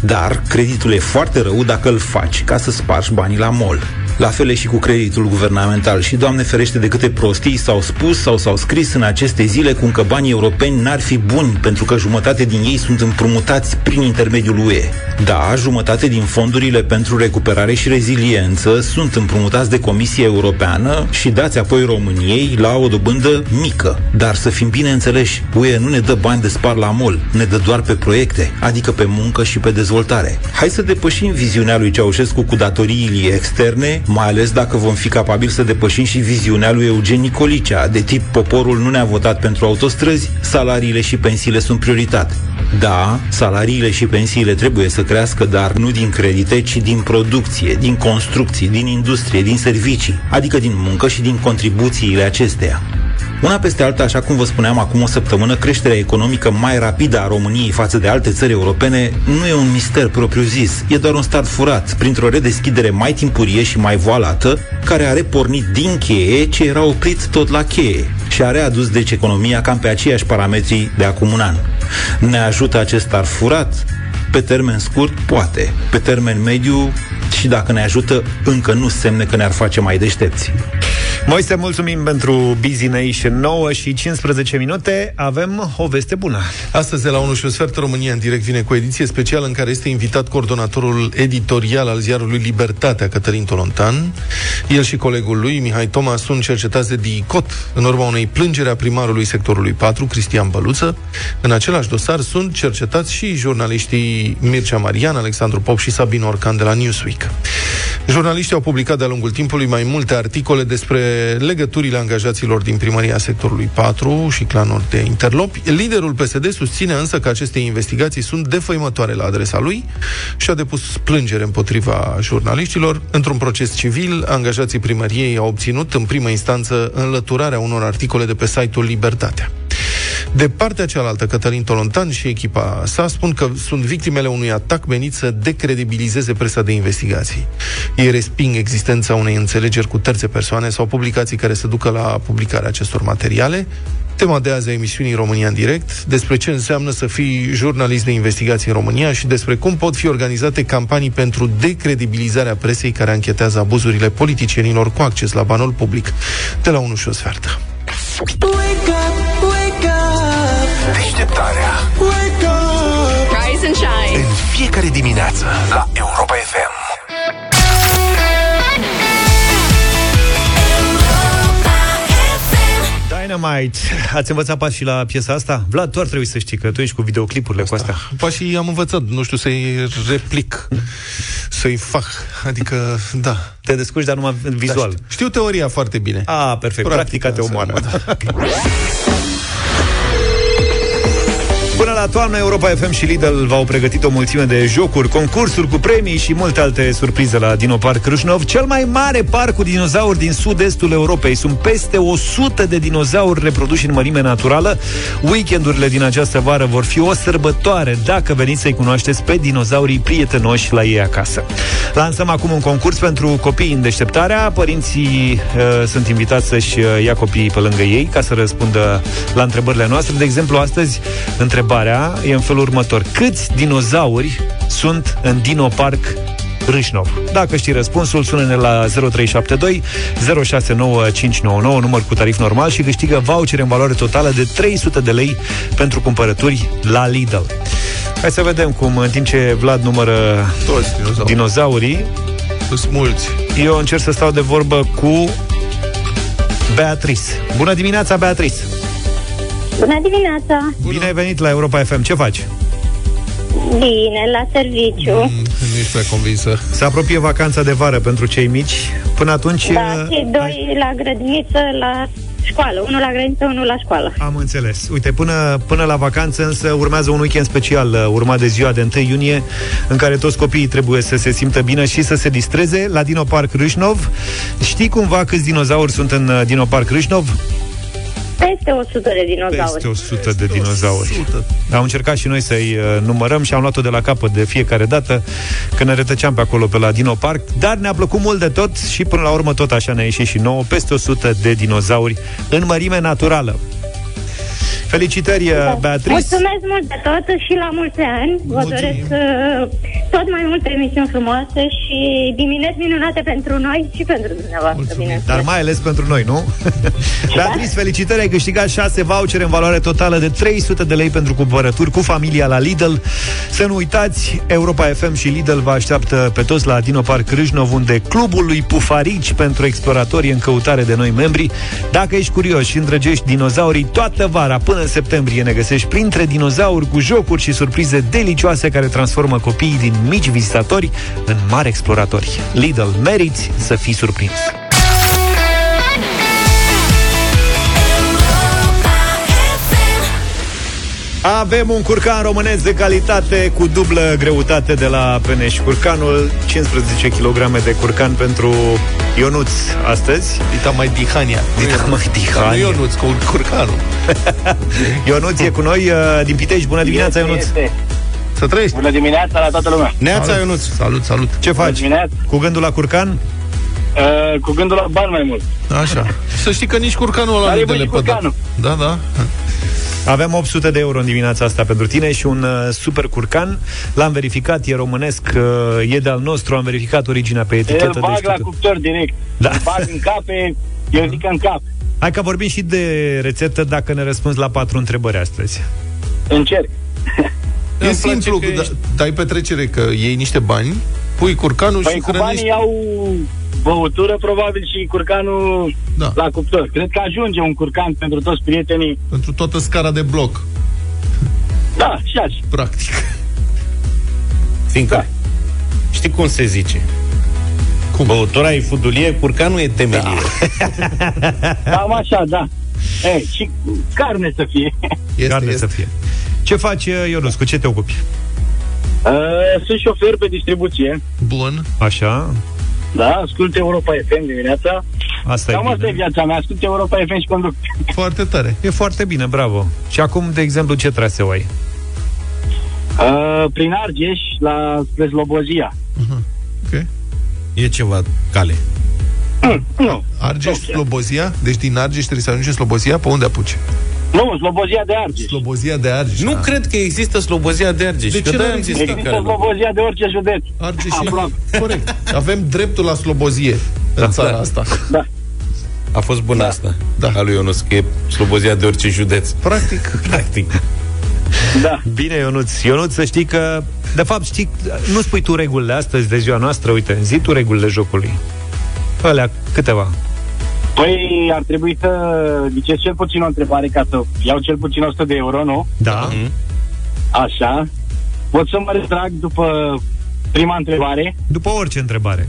[SPEAKER 25] Dar creditul e foarte rău dacă îl faci ca să spargi banii la mol. La fel e și cu creditul guvernamental și, Doamne ferește, de câte prostii s-au spus sau s-au scris în aceste zile cum că banii europeni n-ar fi buni pentru că jumătate din ei sunt împrumutați prin intermediul UE. Da, jumătate din fondurile pentru recuperare și reziliență sunt împrumutați de Comisia Europeană și dați apoi României la o dobândă mică. Dar să fim bine înțeleși, UE nu ne dă bani de spar la mol, ne dă doar pe proiecte, adică pe muncă și pe dezvoltare. Hai să depășim viziunea lui Ceaușescu cu datoriile externe, mai ales dacă vom fi capabili să depășim și viziunea lui Eugen Nicolicea, de tip poporul nu ne-a votat pentru autostrăzi, salariile și pensiile sunt prioritate. Da, salariile și pensiile trebuie să crească, dar nu din credite, ci din producție, din construcții, din industrie, din servicii, adică din muncă și din contribuțiile acesteia. Una peste alta, așa cum vă spuneam acum o săptămână, creșterea economică mai rapidă a României față de alte țări europene nu e un mister propriu-zis, e doar un start furat, printr-o redeschidere mai timpurie și mai voalată, care a repornit din cheie ce era oprit tot la cheie și a readus deci economia cam pe aceiași parametri de acum un an. Ne ajută acest start furat? Pe termen scurt, poate. Pe termen mediu, și dacă ne ajută, încă nu semne că ne-ar face mai deștepți.
[SPEAKER 2] Moise, mulțumim pentru Busy Nation 9 și 15 minute. Avem o veste bună.
[SPEAKER 3] Astăzi, de la 1 și o sfert, România în direct vine cu o ediție specială în care este invitat coordonatorul editorial al ziarului Libertatea, Cătălin Tolontan. El și colegul lui, Mihai Toma, sunt cercetați de DICOT în urma unei plângeri a primarului sectorului 4, Cristian Băluță. În același dosar sunt cercetați și jurnaliștii Mircea Marian, Alexandru Pop și Sabin Orcan de la Newsweek. Jurnaliștii au publicat de-a lungul timpului mai multe articole despre legăturile angajaților din primăria sectorului 4 și clanuri de interlopi. Liderul PSD susține însă că aceste investigații sunt defăimătoare la adresa lui și a depus plângere împotriva jurnaliștilor. Într-un proces civil, angajații primăriei au obținut în primă instanță înlăturarea unor articole de pe site-ul Libertatea. De partea cealaltă, Cătălin Tolontan și echipa sa spun că sunt victimele unui atac menit să decredibilizeze presa de investigații. Ei resping existența unei înțelegeri cu terțe persoane sau publicații care să ducă la publicarea acestor materiale. Tema de azi a emisiunii România în direct, despre ce înseamnă să fii jurnalist de investigații în România și despre cum pot fi organizate campanii pentru decredibilizarea presei care anchetează abuzurile politicienilor cu acces la banul public. De la 1 și o sfertă.
[SPEAKER 1] Deșteptarea
[SPEAKER 9] wake up.
[SPEAKER 26] Rise and shine.
[SPEAKER 1] în fiecare dimineață la Europa FM.
[SPEAKER 2] Dynamite. Ați învățat pas și la piesa asta? Vlad, tu ar trebui să știi că tu ești cu videoclipurile cu astea.
[SPEAKER 3] Pa și am învățat, nu știu să-i replic, să-i fac, adică, da.
[SPEAKER 2] Te descurci, dar numai vizual.
[SPEAKER 3] Da, știu, știu teoria foarte bine.
[SPEAKER 2] A, perfect. Practica te omoară.
[SPEAKER 3] Da. [laughs]
[SPEAKER 2] Până la toamnă, Europa FM și Lidl v-au pregătit o mulțime de jocuri, concursuri cu premii și multe alte surprize la Dino Park Râșnov, cel mai mare parc cu dinozauri din sud-estul Europei. Sunt peste 100 de dinozauri reproduși în mărime naturală. Weekendurile din această vară vor fi o sărbătoare dacă veniți să-i cunoașteți pe dinozaurii prietenoși la ei acasă. Lansăm acum un concurs pentru copii în deșteptarea. Părinții uh, sunt invitați să-și uh, ia copiii pe lângă ei ca să răspundă la întrebările noastre. De exemplu, astăzi întrebarea e în felul următor. Câți dinozauri sunt în Dino Park Râșnov. Dacă știi răspunsul, sună-ne la 0372 069599, număr cu tarif normal și câștigă voucher în valoare totală de 300 de lei pentru cumpărături la Lidl. Hai să vedem cum, în timp ce Vlad numără
[SPEAKER 3] Toți dinozaurii.
[SPEAKER 2] dinozaurii,
[SPEAKER 3] Sunt mulți.
[SPEAKER 2] eu încerc să stau de vorbă cu Beatrice. Bună dimineața, Beatrice!
[SPEAKER 12] Bună dimineața!
[SPEAKER 2] Bine ai venit la Europa FM. Ce faci?
[SPEAKER 12] Bine, la serviciu.
[SPEAKER 3] Mm, Nu ești prea convinsă.
[SPEAKER 2] Se apropie vacanța de vară pentru cei mici. Până atunci...
[SPEAKER 12] Da,
[SPEAKER 2] uh,
[SPEAKER 12] și doi la grădiniță, la școală. Unul la grădiniță, unul la școală.
[SPEAKER 2] Am înțeles. Uite, până, până la vacanță însă urmează un weekend special, uh, urmat de ziua de 1 iunie, în care toți copiii trebuie să se simtă bine și să se distreze la Dino Park Râșnov. Știi cumva câți dinozauri sunt în uh, Dino Park Râșnov?
[SPEAKER 12] Peste 100 de dinozauri.
[SPEAKER 2] Peste 100 de dinozauri. Am încercat și noi să-i uh, numărăm și am luat-o de la capăt de fiecare dată când ne retăceam pe acolo pe la Dino Park, dar ne-a plăcut mult de tot și până la urmă tot așa ne-a ieșit și nouă, peste 100 de dinozauri în mărime naturală. Felicitări, da. Beatrice!
[SPEAKER 12] Mulțumesc mult de tot și la mulți ani. Vă
[SPEAKER 2] Mulțumim.
[SPEAKER 12] doresc uh, tot mai multe emisiuni frumoase și dimineți minunate pentru noi și pentru dumneavoastră. Bine.
[SPEAKER 2] Dar mai ales pentru noi, nu? [laughs] Beatrice, felicitări, ai câștigat 6 vouchere în valoare totală de 300 de lei pentru cumpărături cu familia la Lidl. Să nu uitați, Europa FM și Lidl vă așteaptă pe toți la Dino Park Râșnov, unde clubul lui Pufarici pentru exploratori în căutare de noi membri. Dacă ești curios și îndrăgești dinozaurii, toată vara până în septembrie ne găsești printre dinozauri cu jocuri și surprize delicioase care transformă copiii din mici vizitatori în mari exploratori. Lidl, meriți să fii surprins! Avem un curcan românesc de calitate cu dublă greutate de la Peneș. Curcanul, 15 kg de curcan pentru Ionuț astăzi.
[SPEAKER 3] Dita mai Dihania.
[SPEAKER 2] Dita mai
[SPEAKER 3] Nu
[SPEAKER 2] Dihania.
[SPEAKER 3] Ionuț, cu curcanul. [laughs]
[SPEAKER 2] Ionuț e cu noi uh, din Pitești. Bună dimineața, Ionuț!
[SPEAKER 7] Este.
[SPEAKER 3] Să trăiești.
[SPEAKER 7] Bună dimineața la toată lumea.
[SPEAKER 6] Neața, Ionuț.
[SPEAKER 3] Salut, salut.
[SPEAKER 2] Ce faci?
[SPEAKER 7] dimineața.
[SPEAKER 2] Cu gândul la curcan?
[SPEAKER 7] Uh, cu gândul la bani mai mult.
[SPEAKER 3] Așa. Să știi că nici curcanul ăla
[SPEAKER 7] Dar
[SPEAKER 3] nu
[SPEAKER 7] e
[SPEAKER 3] de
[SPEAKER 7] bun și
[SPEAKER 3] lepădat.
[SPEAKER 7] curcanul.
[SPEAKER 3] Da, da.
[SPEAKER 2] Avem 800 de euro în dimineața asta pentru tine și un uh, super curcan. L-am verificat, e românesc, uh, e de-al nostru, am verificat originea pe
[SPEAKER 7] El
[SPEAKER 2] etichetă.
[SPEAKER 7] bag
[SPEAKER 2] deci
[SPEAKER 7] la
[SPEAKER 2] tot-
[SPEAKER 7] cuptor direct.
[SPEAKER 2] Da.
[SPEAKER 7] Îl Bag în cape, eu zic că în cap.
[SPEAKER 2] Hai că vorbim și de rețetă dacă ne răspunzi la patru întrebări astăzi.
[SPEAKER 7] Încerc.
[SPEAKER 3] E simplu, da, dai petrecere că iei niște bani, pui curcanul
[SPEAKER 7] Păi
[SPEAKER 3] și
[SPEAKER 7] cu
[SPEAKER 3] hrănești.
[SPEAKER 7] banii au băutură, probabil, și curcanul
[SPEAKER 3] Da.
[SPEAKER 7] la cuptor. Cred că ajunge un curcan pentru toți prietenii.
[SPEAKER 3] Pentru toată scara de bloc,
[SPEAKER 7] Da, și așa.
[SPEAKER 3] practic.
[SPEAKER 6] Fiindcă, da. știi cum se zice? Cum? Băutura e fudulie, curcanul e temelie. Da. [laughs]
[SPEAKER 7] Cam așa, da. Ei, și carne să fie.
[SPEAKER 3] Este,
[SPEAKER 2] Carne
[SPEAKER 3] este.
[SPEAKER 2] să fie. Ce faci, uh, Ionuț? Cu ce te ocupi?
[SPEAKER 7] Uh, sunt șofer pe distribuție.
[SPEAKER 3] Bun.
[SPEAKER 2] Așa,
[SPEAKER 7] Da, ascult Europa FM dimineața.
[SPEAKER 2] asta
[SPEAKER 7] Cam
[SPEAKER 2] e
[SPEAKER 7] asta e
[SPEAKER 2] bine.
[SPEAKER 7] viața mea, ascult Europa FM și conduc.
[SPEAKER 3] Foarte tare.
[SPEAKER 2] E foarte bine, bravo. Și acum, de exemplu, ce traseu ai?
[SPEAKER 7] Uh, prin Argeș, la spre Slobozia.
[SPEAKER 3] Ok.
[SPEAKER 6] E ceva cale.
[SPEAKER 7] Nu,
[SPEAKER 3] Argeș, Slobozia? Deci din Argeș trebuie să ajungi în Slobozia? Pe unde apuci?
[SPEAKER 7] Nu, Slobozia de Argeș.
[SPEAKER 3] Slobozia de Argeș.
[SPEAKER 6] Nu
[SPEAKER 3] Ah.
[SPEAKER 6] cred că există Slobozia de Argeș.
[SPEAKER 3] De
[SPEAKER 6] că
[SPEAKER 3] ce
[SPEAKER 6] de-aia
[SPEAKER 3] n-ar
[SPEAKER 6] am zis
[SPEAKER 3] exista?
[SPEAKER 6] că
[SPEAKER 7] Există
[SPEAKER 6] care nu.
[SPEAKER 7] Slobozia de orice județ.
[SPEAKER 3] Argeș
[SPEAKER 7] Aproape.
[SPEAKER 3] e corect. Avem dreptul la slobozie în țara asta.
[SPEAKER 7] Da.
[SPEAKER 6] A fost bună asta.
[SPEAKER 3] Da.
[SPEAKER 6] A lui Ionus, că e Slobozia de orice județ.
[SPEAKER 3] Practic. [laughs]
[SPEAKER 6] Practic.
[SPEAKER 7] Da.
[SPEAKER 2] Bine, Ionuț. Ionuț, să știi că, de fapt, știi, nu spui tu regulile astăzi de ziua noastră, uite, zi tu regulile jocului. Alea, câteva.
[SPEAKER 7] Păi ar trebui să ziceți cel puțin o întrebare ca să iau cel puțin 100 de euro, nu?
[SPEAKER 2] Da.
[SPEAKER 6] Mhm.
[SPEAKER 7] Așa. Pot să mă retrag după prima întrebare?
[SPEAKER 2] După orice întrebare.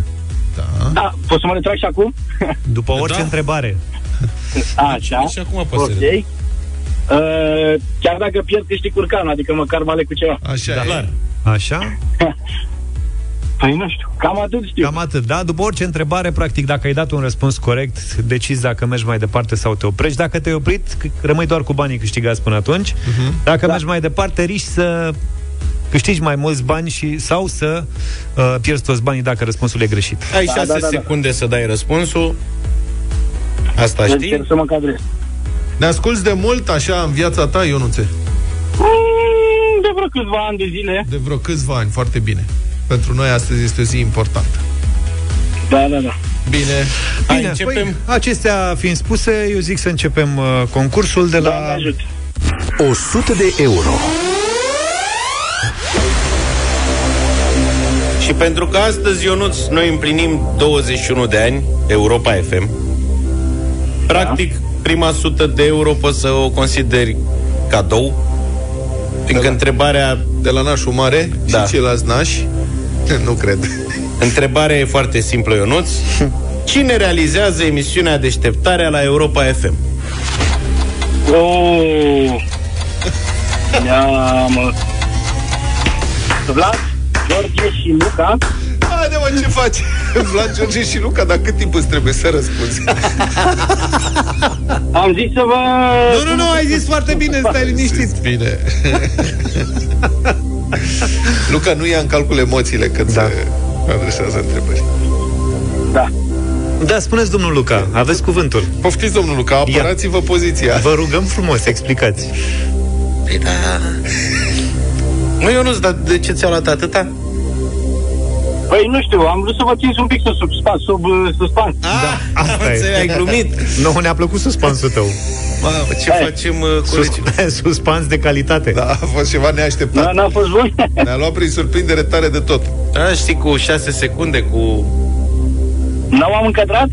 [SPEAKER 3] Da.
[SPEAKER 7] Da, pot să mă retrag și acum? [laughs]
[SPEAKER 2] După orice
[SPEAKER 6] Da.
[SPEAKER 2] întrebare. [laughs]
[SPEAKER 7] Așa.
[SPEAKER 6] Și acum poți să
[SPEAKER 7] Ok. Uh, chiar dacă pierd câștig curcanul, adică măcar vale cu ceva.
[SPEAKER 3] Așa
[SPEAKER 6] Da,
[SPEAKER 3] e.
[SPEAKER 6] clar.
[SPEAKER 2] Așa? [laughs]
[SPEAKER 7] Păi nu știu, cam atât știu.
[SPEAKER 2] Cam atât, da? După orice întrebare, practic, dacă ai dat un răspuns corect, decizi dacă mergi mai departe sau te oprești. Dacă te-ai oprit, c- rămâi doar cu banii câștigați până atunci.
[SPEAKER 3] Mhm.
[SPEAKER 2] Dacă mergi mai departe, riști să câștigi mai mulți bani și sau să uh, pierzi toți banii dacă răspunsul e greșit.
[SPEAKER 6] Ai
[SPEAKER 7] Da,
[SPEAKER 6] 6
[SPEAKER 7] da, da, da.
[SPEAKER 6] secunde să dai răspunsul. Asta
[SPEAKER 7] Deci
[SPEAKER 6] știi?
[SPEAKER 7] Încerc să mă cadrez.
[SPEAKER 3] Ne asculți de mult așa în viața ta, Ionuțe?
[SPEAKER 7] Mm, De vreo câțiva ani de zile.
[SPEAKER 3] De vreo câțiva ani, foarte bine. Pentru noi astăzi este o zi importantă.
[SPEAKER 7] Da, da, da.
[SPEAKER 3] Bine.
[SPEAKER 6] Hai,
[SPEAKER 2] Bine,
[SPEAKER 6] începem.
[SPEAKER 2] Păi, acestea fiind spuse, eu zic să începem uh, concursul de la...
[SPEAKER 7] Doamne ajut.
[SPEAKER 1] 100 de euro.
[SPEAKER 6] Și pentru că astăzi, Ionuț, noi împlinim 21 de ani, Europa FM, practic, prima sută de euro poți să o consideri cadou, fiindcă întrebarea,
[SPEAKER 3] De la nașul mare
[SPEAKER 6] Da.
[SPEAKER 3] și ceilalți nași? Nu cred.
[SPEAKER 6] întrebarea e foarte simplă, Ionuț. Cine realizează emisiunea Deșteptarea la Europa FM?
[SPEAKER 7] Oh. Ia, mă. Vlad, George și Luca.
[SPEAKER 3] Haide mă, ce faci? Vlad, George și Luca, dar cât timp îți trebuie să răspunzi?
[SPEAKER 7] Am zis să vă...
[SPEAKER 2] Nu, nu, nu, ai zis foarte bine, stai liniștit.
[SPEAKER 3] Bine. [laughs] Luca nu ia în calcul emoțiile când da. se adresează întrebări.
[SPEAKER 7] Da.
[SPEAKER 2] Da, spuneți, domnul Luca, aveți cuvântul.
[SPEAKER 3] Poftiți, domnul Luca, apărați-vă poziția.
[SPEAKER 2] Vă rugăm frumos, explicați.
[SPEAKER 6] Păi da... [laughs] Nu, Ionuț, dar de ce ți-au luat atâta?
[SPEAKER 7] Păi nu știu, am vrut să vă țin un pic sub, sub, sub uh, suspans.
[SPEAKER 6] Ah,
[SPEAKER 2] Asta
[SPEAKER 6] am înțeles, ai glumit.
[SPEAKER 2] Nu, ne-a plăcut suspansul tău.
[SPEAKER 6] Mamă, ce
[SPEAKER 7] Hai.
[SPEAKER 6] facem, uh, colegi?
[SPEAKER 2] Sus, [laughs] suspans de calitate.
[SPEAKER 3] Da, a fost ceva neașteptat.
[SPEAKER 7] Da, n-a fost bun? [laughs]
[SPEAKER 3] Ne-a luat prin surprindere tare de tot.
[SPEAKER 6] Da, știi, cu 6 secunde, cu...
[SPEAKER 7] N-am am încadrat?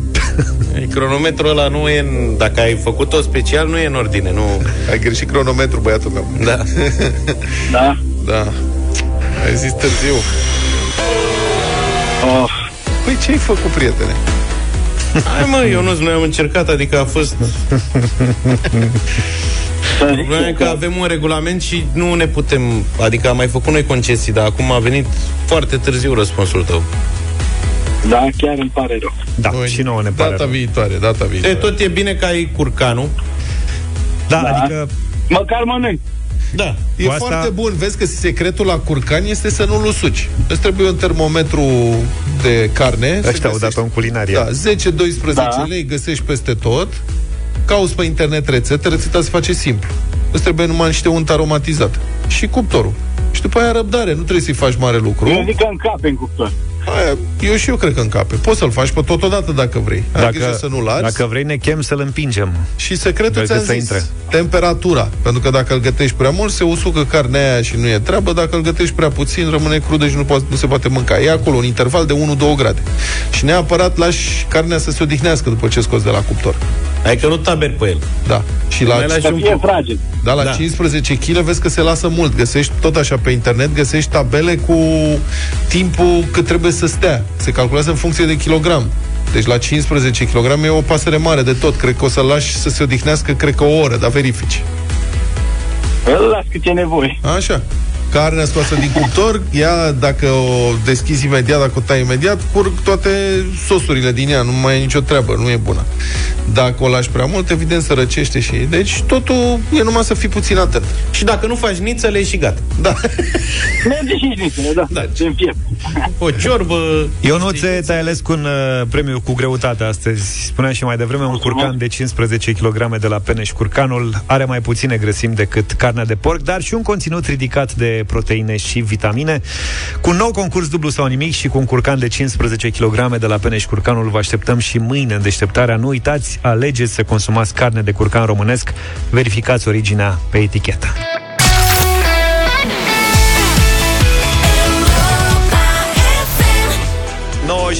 [SPEAKER 7] [laughs]
[SPEAKER 6] Cronometrul ăla nu e în... Dacă ai făcut-o special, nu e în ordine, nu...
[SPEAKER 3] Ai greșit cronometru, băiatul meu.
[SPEAKER 6] Da.
[SPEAKER 7] Da.
[SPEAKER 3] Da. Ai zis târziu.
[SPEAKER 7] Oh.
[SPEAKER 3] Păi ce ai făcut, prietene?
[SPEAKER 6] Hai mă, Ionuț, noi am încercat, adică a fost... Problema e că avem un regulament și nu ne putem... Adică am mai făcut noi concesii, dar acum a venit foarte târziu răspunsul tău.
[SPEAKER 19] Da, chiar îmi pare rău.
[SPEAKER 2] Da, și nouă ne pare
[SPEAKER 3] Data
[SPEAKER 2] rău.
[SPEAKER 3] viitoare, data
[SPEAKER 6] E,
[SPEAKER 3] viitoare.
[SPEAKER 6] tot e bine că ai curcanul.
[SPEAKER 2] Da,
[SPEAKER 19] Da.
[SPEAKER 2] adică
[SPEAKER 19] Măcar mănânc.
[SPEAKER 6] Da.
[SPEAKER 3] E
[SPEAKER 2] Cu asta-
[SPEAKER 3] foarte bun. Vezi că secretul la curcan este să nu-l usuci. Îți trebuie un termometru de carne. se
[SPEAKER 2] ăștia au
[SPEAKER 3] găsește-
[SPEAKER 2] dat-o în culinaria.
[SPEAKER 3] Da, 10-12
[SPEAKER 19] Da.
[SPEAKER 3] lei găsești peste tot. Cauți pe internet rețete, rețeta se face simplu. Îți trebuie numai niște unt aromatizat. Și cuptorul. Și după aia răbdare, nu trebuie să-i faci mare lucru.
[SPEAKER 19] Eu zic că încape în cuptor.
[SPEAKER 3] Aia, eu și eu cred că încape. Poți să-l faci pe totodată dacă vrei. Ai grijă
[SPEAKER 2] Dacă,
[SPEAKER 3] să nu-l arzi.
[SPEAKER 2] dacă vrei, ne chem să-l împingem.
[SPEAKER 3] Și secretul
[SPEAKER 2] Vezi
[SPEAKER 3] ți-am
[SPEAKER 2] că să
[SPEAKER 3] zis,
[SPEAKER 2] intre.
[SPEAKER 3] temperatura. Pentru că dacă îl gătești prea mult, se usucă carnea aia și nu e treabă. Dacă îl gătești prea puțin, rămâne crudă și nu, poate, nu se poate mânca. E acolo un interval de 1-2 grade. Și neapărat lași carnea să se odihnească după ce scoți de la cuptor.
[SPEAKER 6] Adică nu taberi pe el.
[SPEAKER 3] Da. Și la,
[SPEAKER 6] Mai lași
[SPEAKER 19] Să
[SPEAKER 6] un
[SPEAKER 19] fie
[SPEAKER 6] pic.
[SPEAKER 19] fragil.
[SPEAKER 3] da, la
[SPEAKER 6] Da.
[SPEAKER 3] 15 kg vezi că se lasă mult. Găsești tot așa pe internet, găsești tabele cu timpul cât trebuie să stea. Se calculează în funcție de kilogram. Deci la 15 kg e o pasăre mare de tot. Cred că o să lași să se odihnească, cred că o oră, dar verifici.
[SPEAKER 19] Îl las cât e nevoie.
[SPEAKER 3] Așa. Carnea scoasă din cuptor, ea, dacă o deschizi imediat, dacă o tai imediat, curg toate sosurile din ea, nu mai e nicio treabă, nu e bună. Dacă o lași prea mult, evident să răcește și... Deci totul e numai să fii puțin atent.
[SPEAKER 6] Și dacă nu faci nițele, e și gata.
[SPEAKER 3] Da. [laughs]
[SPEAKER 19] Merge și nițele, da.
[SPEAKER 6] Da.
[SPEAKER 19] Din piept.
[SPEAKER 6] O ciorbă...
[SPEAKER 2] Ionuțe, te-ai ales cu un uh, premiu cu greutate astăzi. Spuneam și mai devreme, un curcan de 15 kg de la Peneș. Curcanul are mai puține grăsimi decât carnea de porc, dar și un conținut ridicat de proteine și vitamine. Cu un nou concurs dublu sau nimic și cu un curcan de 15 kg de la Peneș Curcanul vă așteptăm și mâine în deșteptarea. Nu uitați, alegeți să consumați carne de curcan românesc. Verificați originea pe etichetă.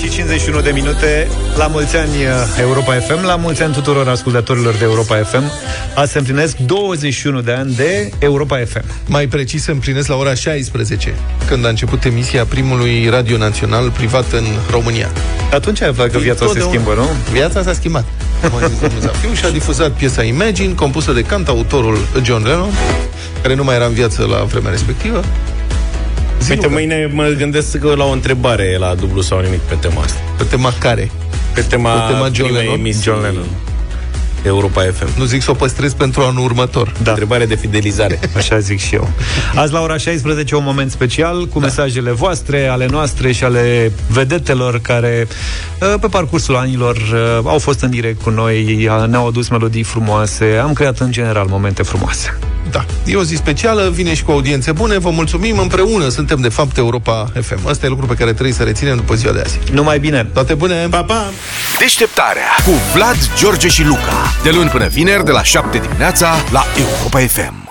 [SPEAKER 2] Și 51 de minute La mulți ani uh, Europa FM La mulți ani tuturor ascultătorilor de Europa FM Azi se împlinesc 21 de ani de Europa FM
[SPEAKER 3] Mai precis se împlinesc la ora 16, când a început emisia primului radio național privat în România.
[SPEAKER 2] Atunci ai aflat că viața se
[SPEAKER 3] Totdeauna-
[SPEAKER 2] schimbă, nu?
[SPEAKER 3] Viața s-a schimbat. Cum a zis domnul Zafiu și a difuzat piesa Imagine, compusă de cantautorul John Lennon, care nu mai era în viață la vremea respectivă.
[SPEAKER 6] Uite, mâine mă gândesc că la o întrebare la dublu sau nimic pe tema asta.
[SPEAKER 3] Pe tema care?
[SPEAKER 6] Pe tema,
[SPEAKER 3] Pe tema John
[SPEAKER 6] primei
[SPEAKER 3] Lennon?
[SPEAKER 6] emisii
[SPEAKER 3] John Lennon.
[SPEAKER 6] Europa FM.
[SPEAKER 3] Nu zic să o păstrez pentru anul următor.
[SPEAKER 2] Da.
[SPEAKER 6] Întrebare de fidelizare. [laughs]
[SPEAKER 2] Așa zic și eu. Azi la ora 16 un moment special cu da. mesajele voastre, ale noastre și ale vedetelor care uh, pe parcursul anilor uh, au fost în direct cu noi, uh, ne-au adus melodii frumoase, am creat în general momente frumoase.
[SPEAKER 3] Da. E o zi specială, vine și cu audiențe bune, vă mulțumim, împreună suntem de fapt Europa FM. Asta e lucru pe care trebuie să reținem după ziua de azi.
[SPEAKER 2] Numai bine!
[SPEAKER 3] Toate bune!
[SPEAKER 6] Pa, pa!
[SPEAKER 1] Deșteptarea cu Vlad, George și Luca. De luni până vineri, de la 7 dimineața, la Europa FM.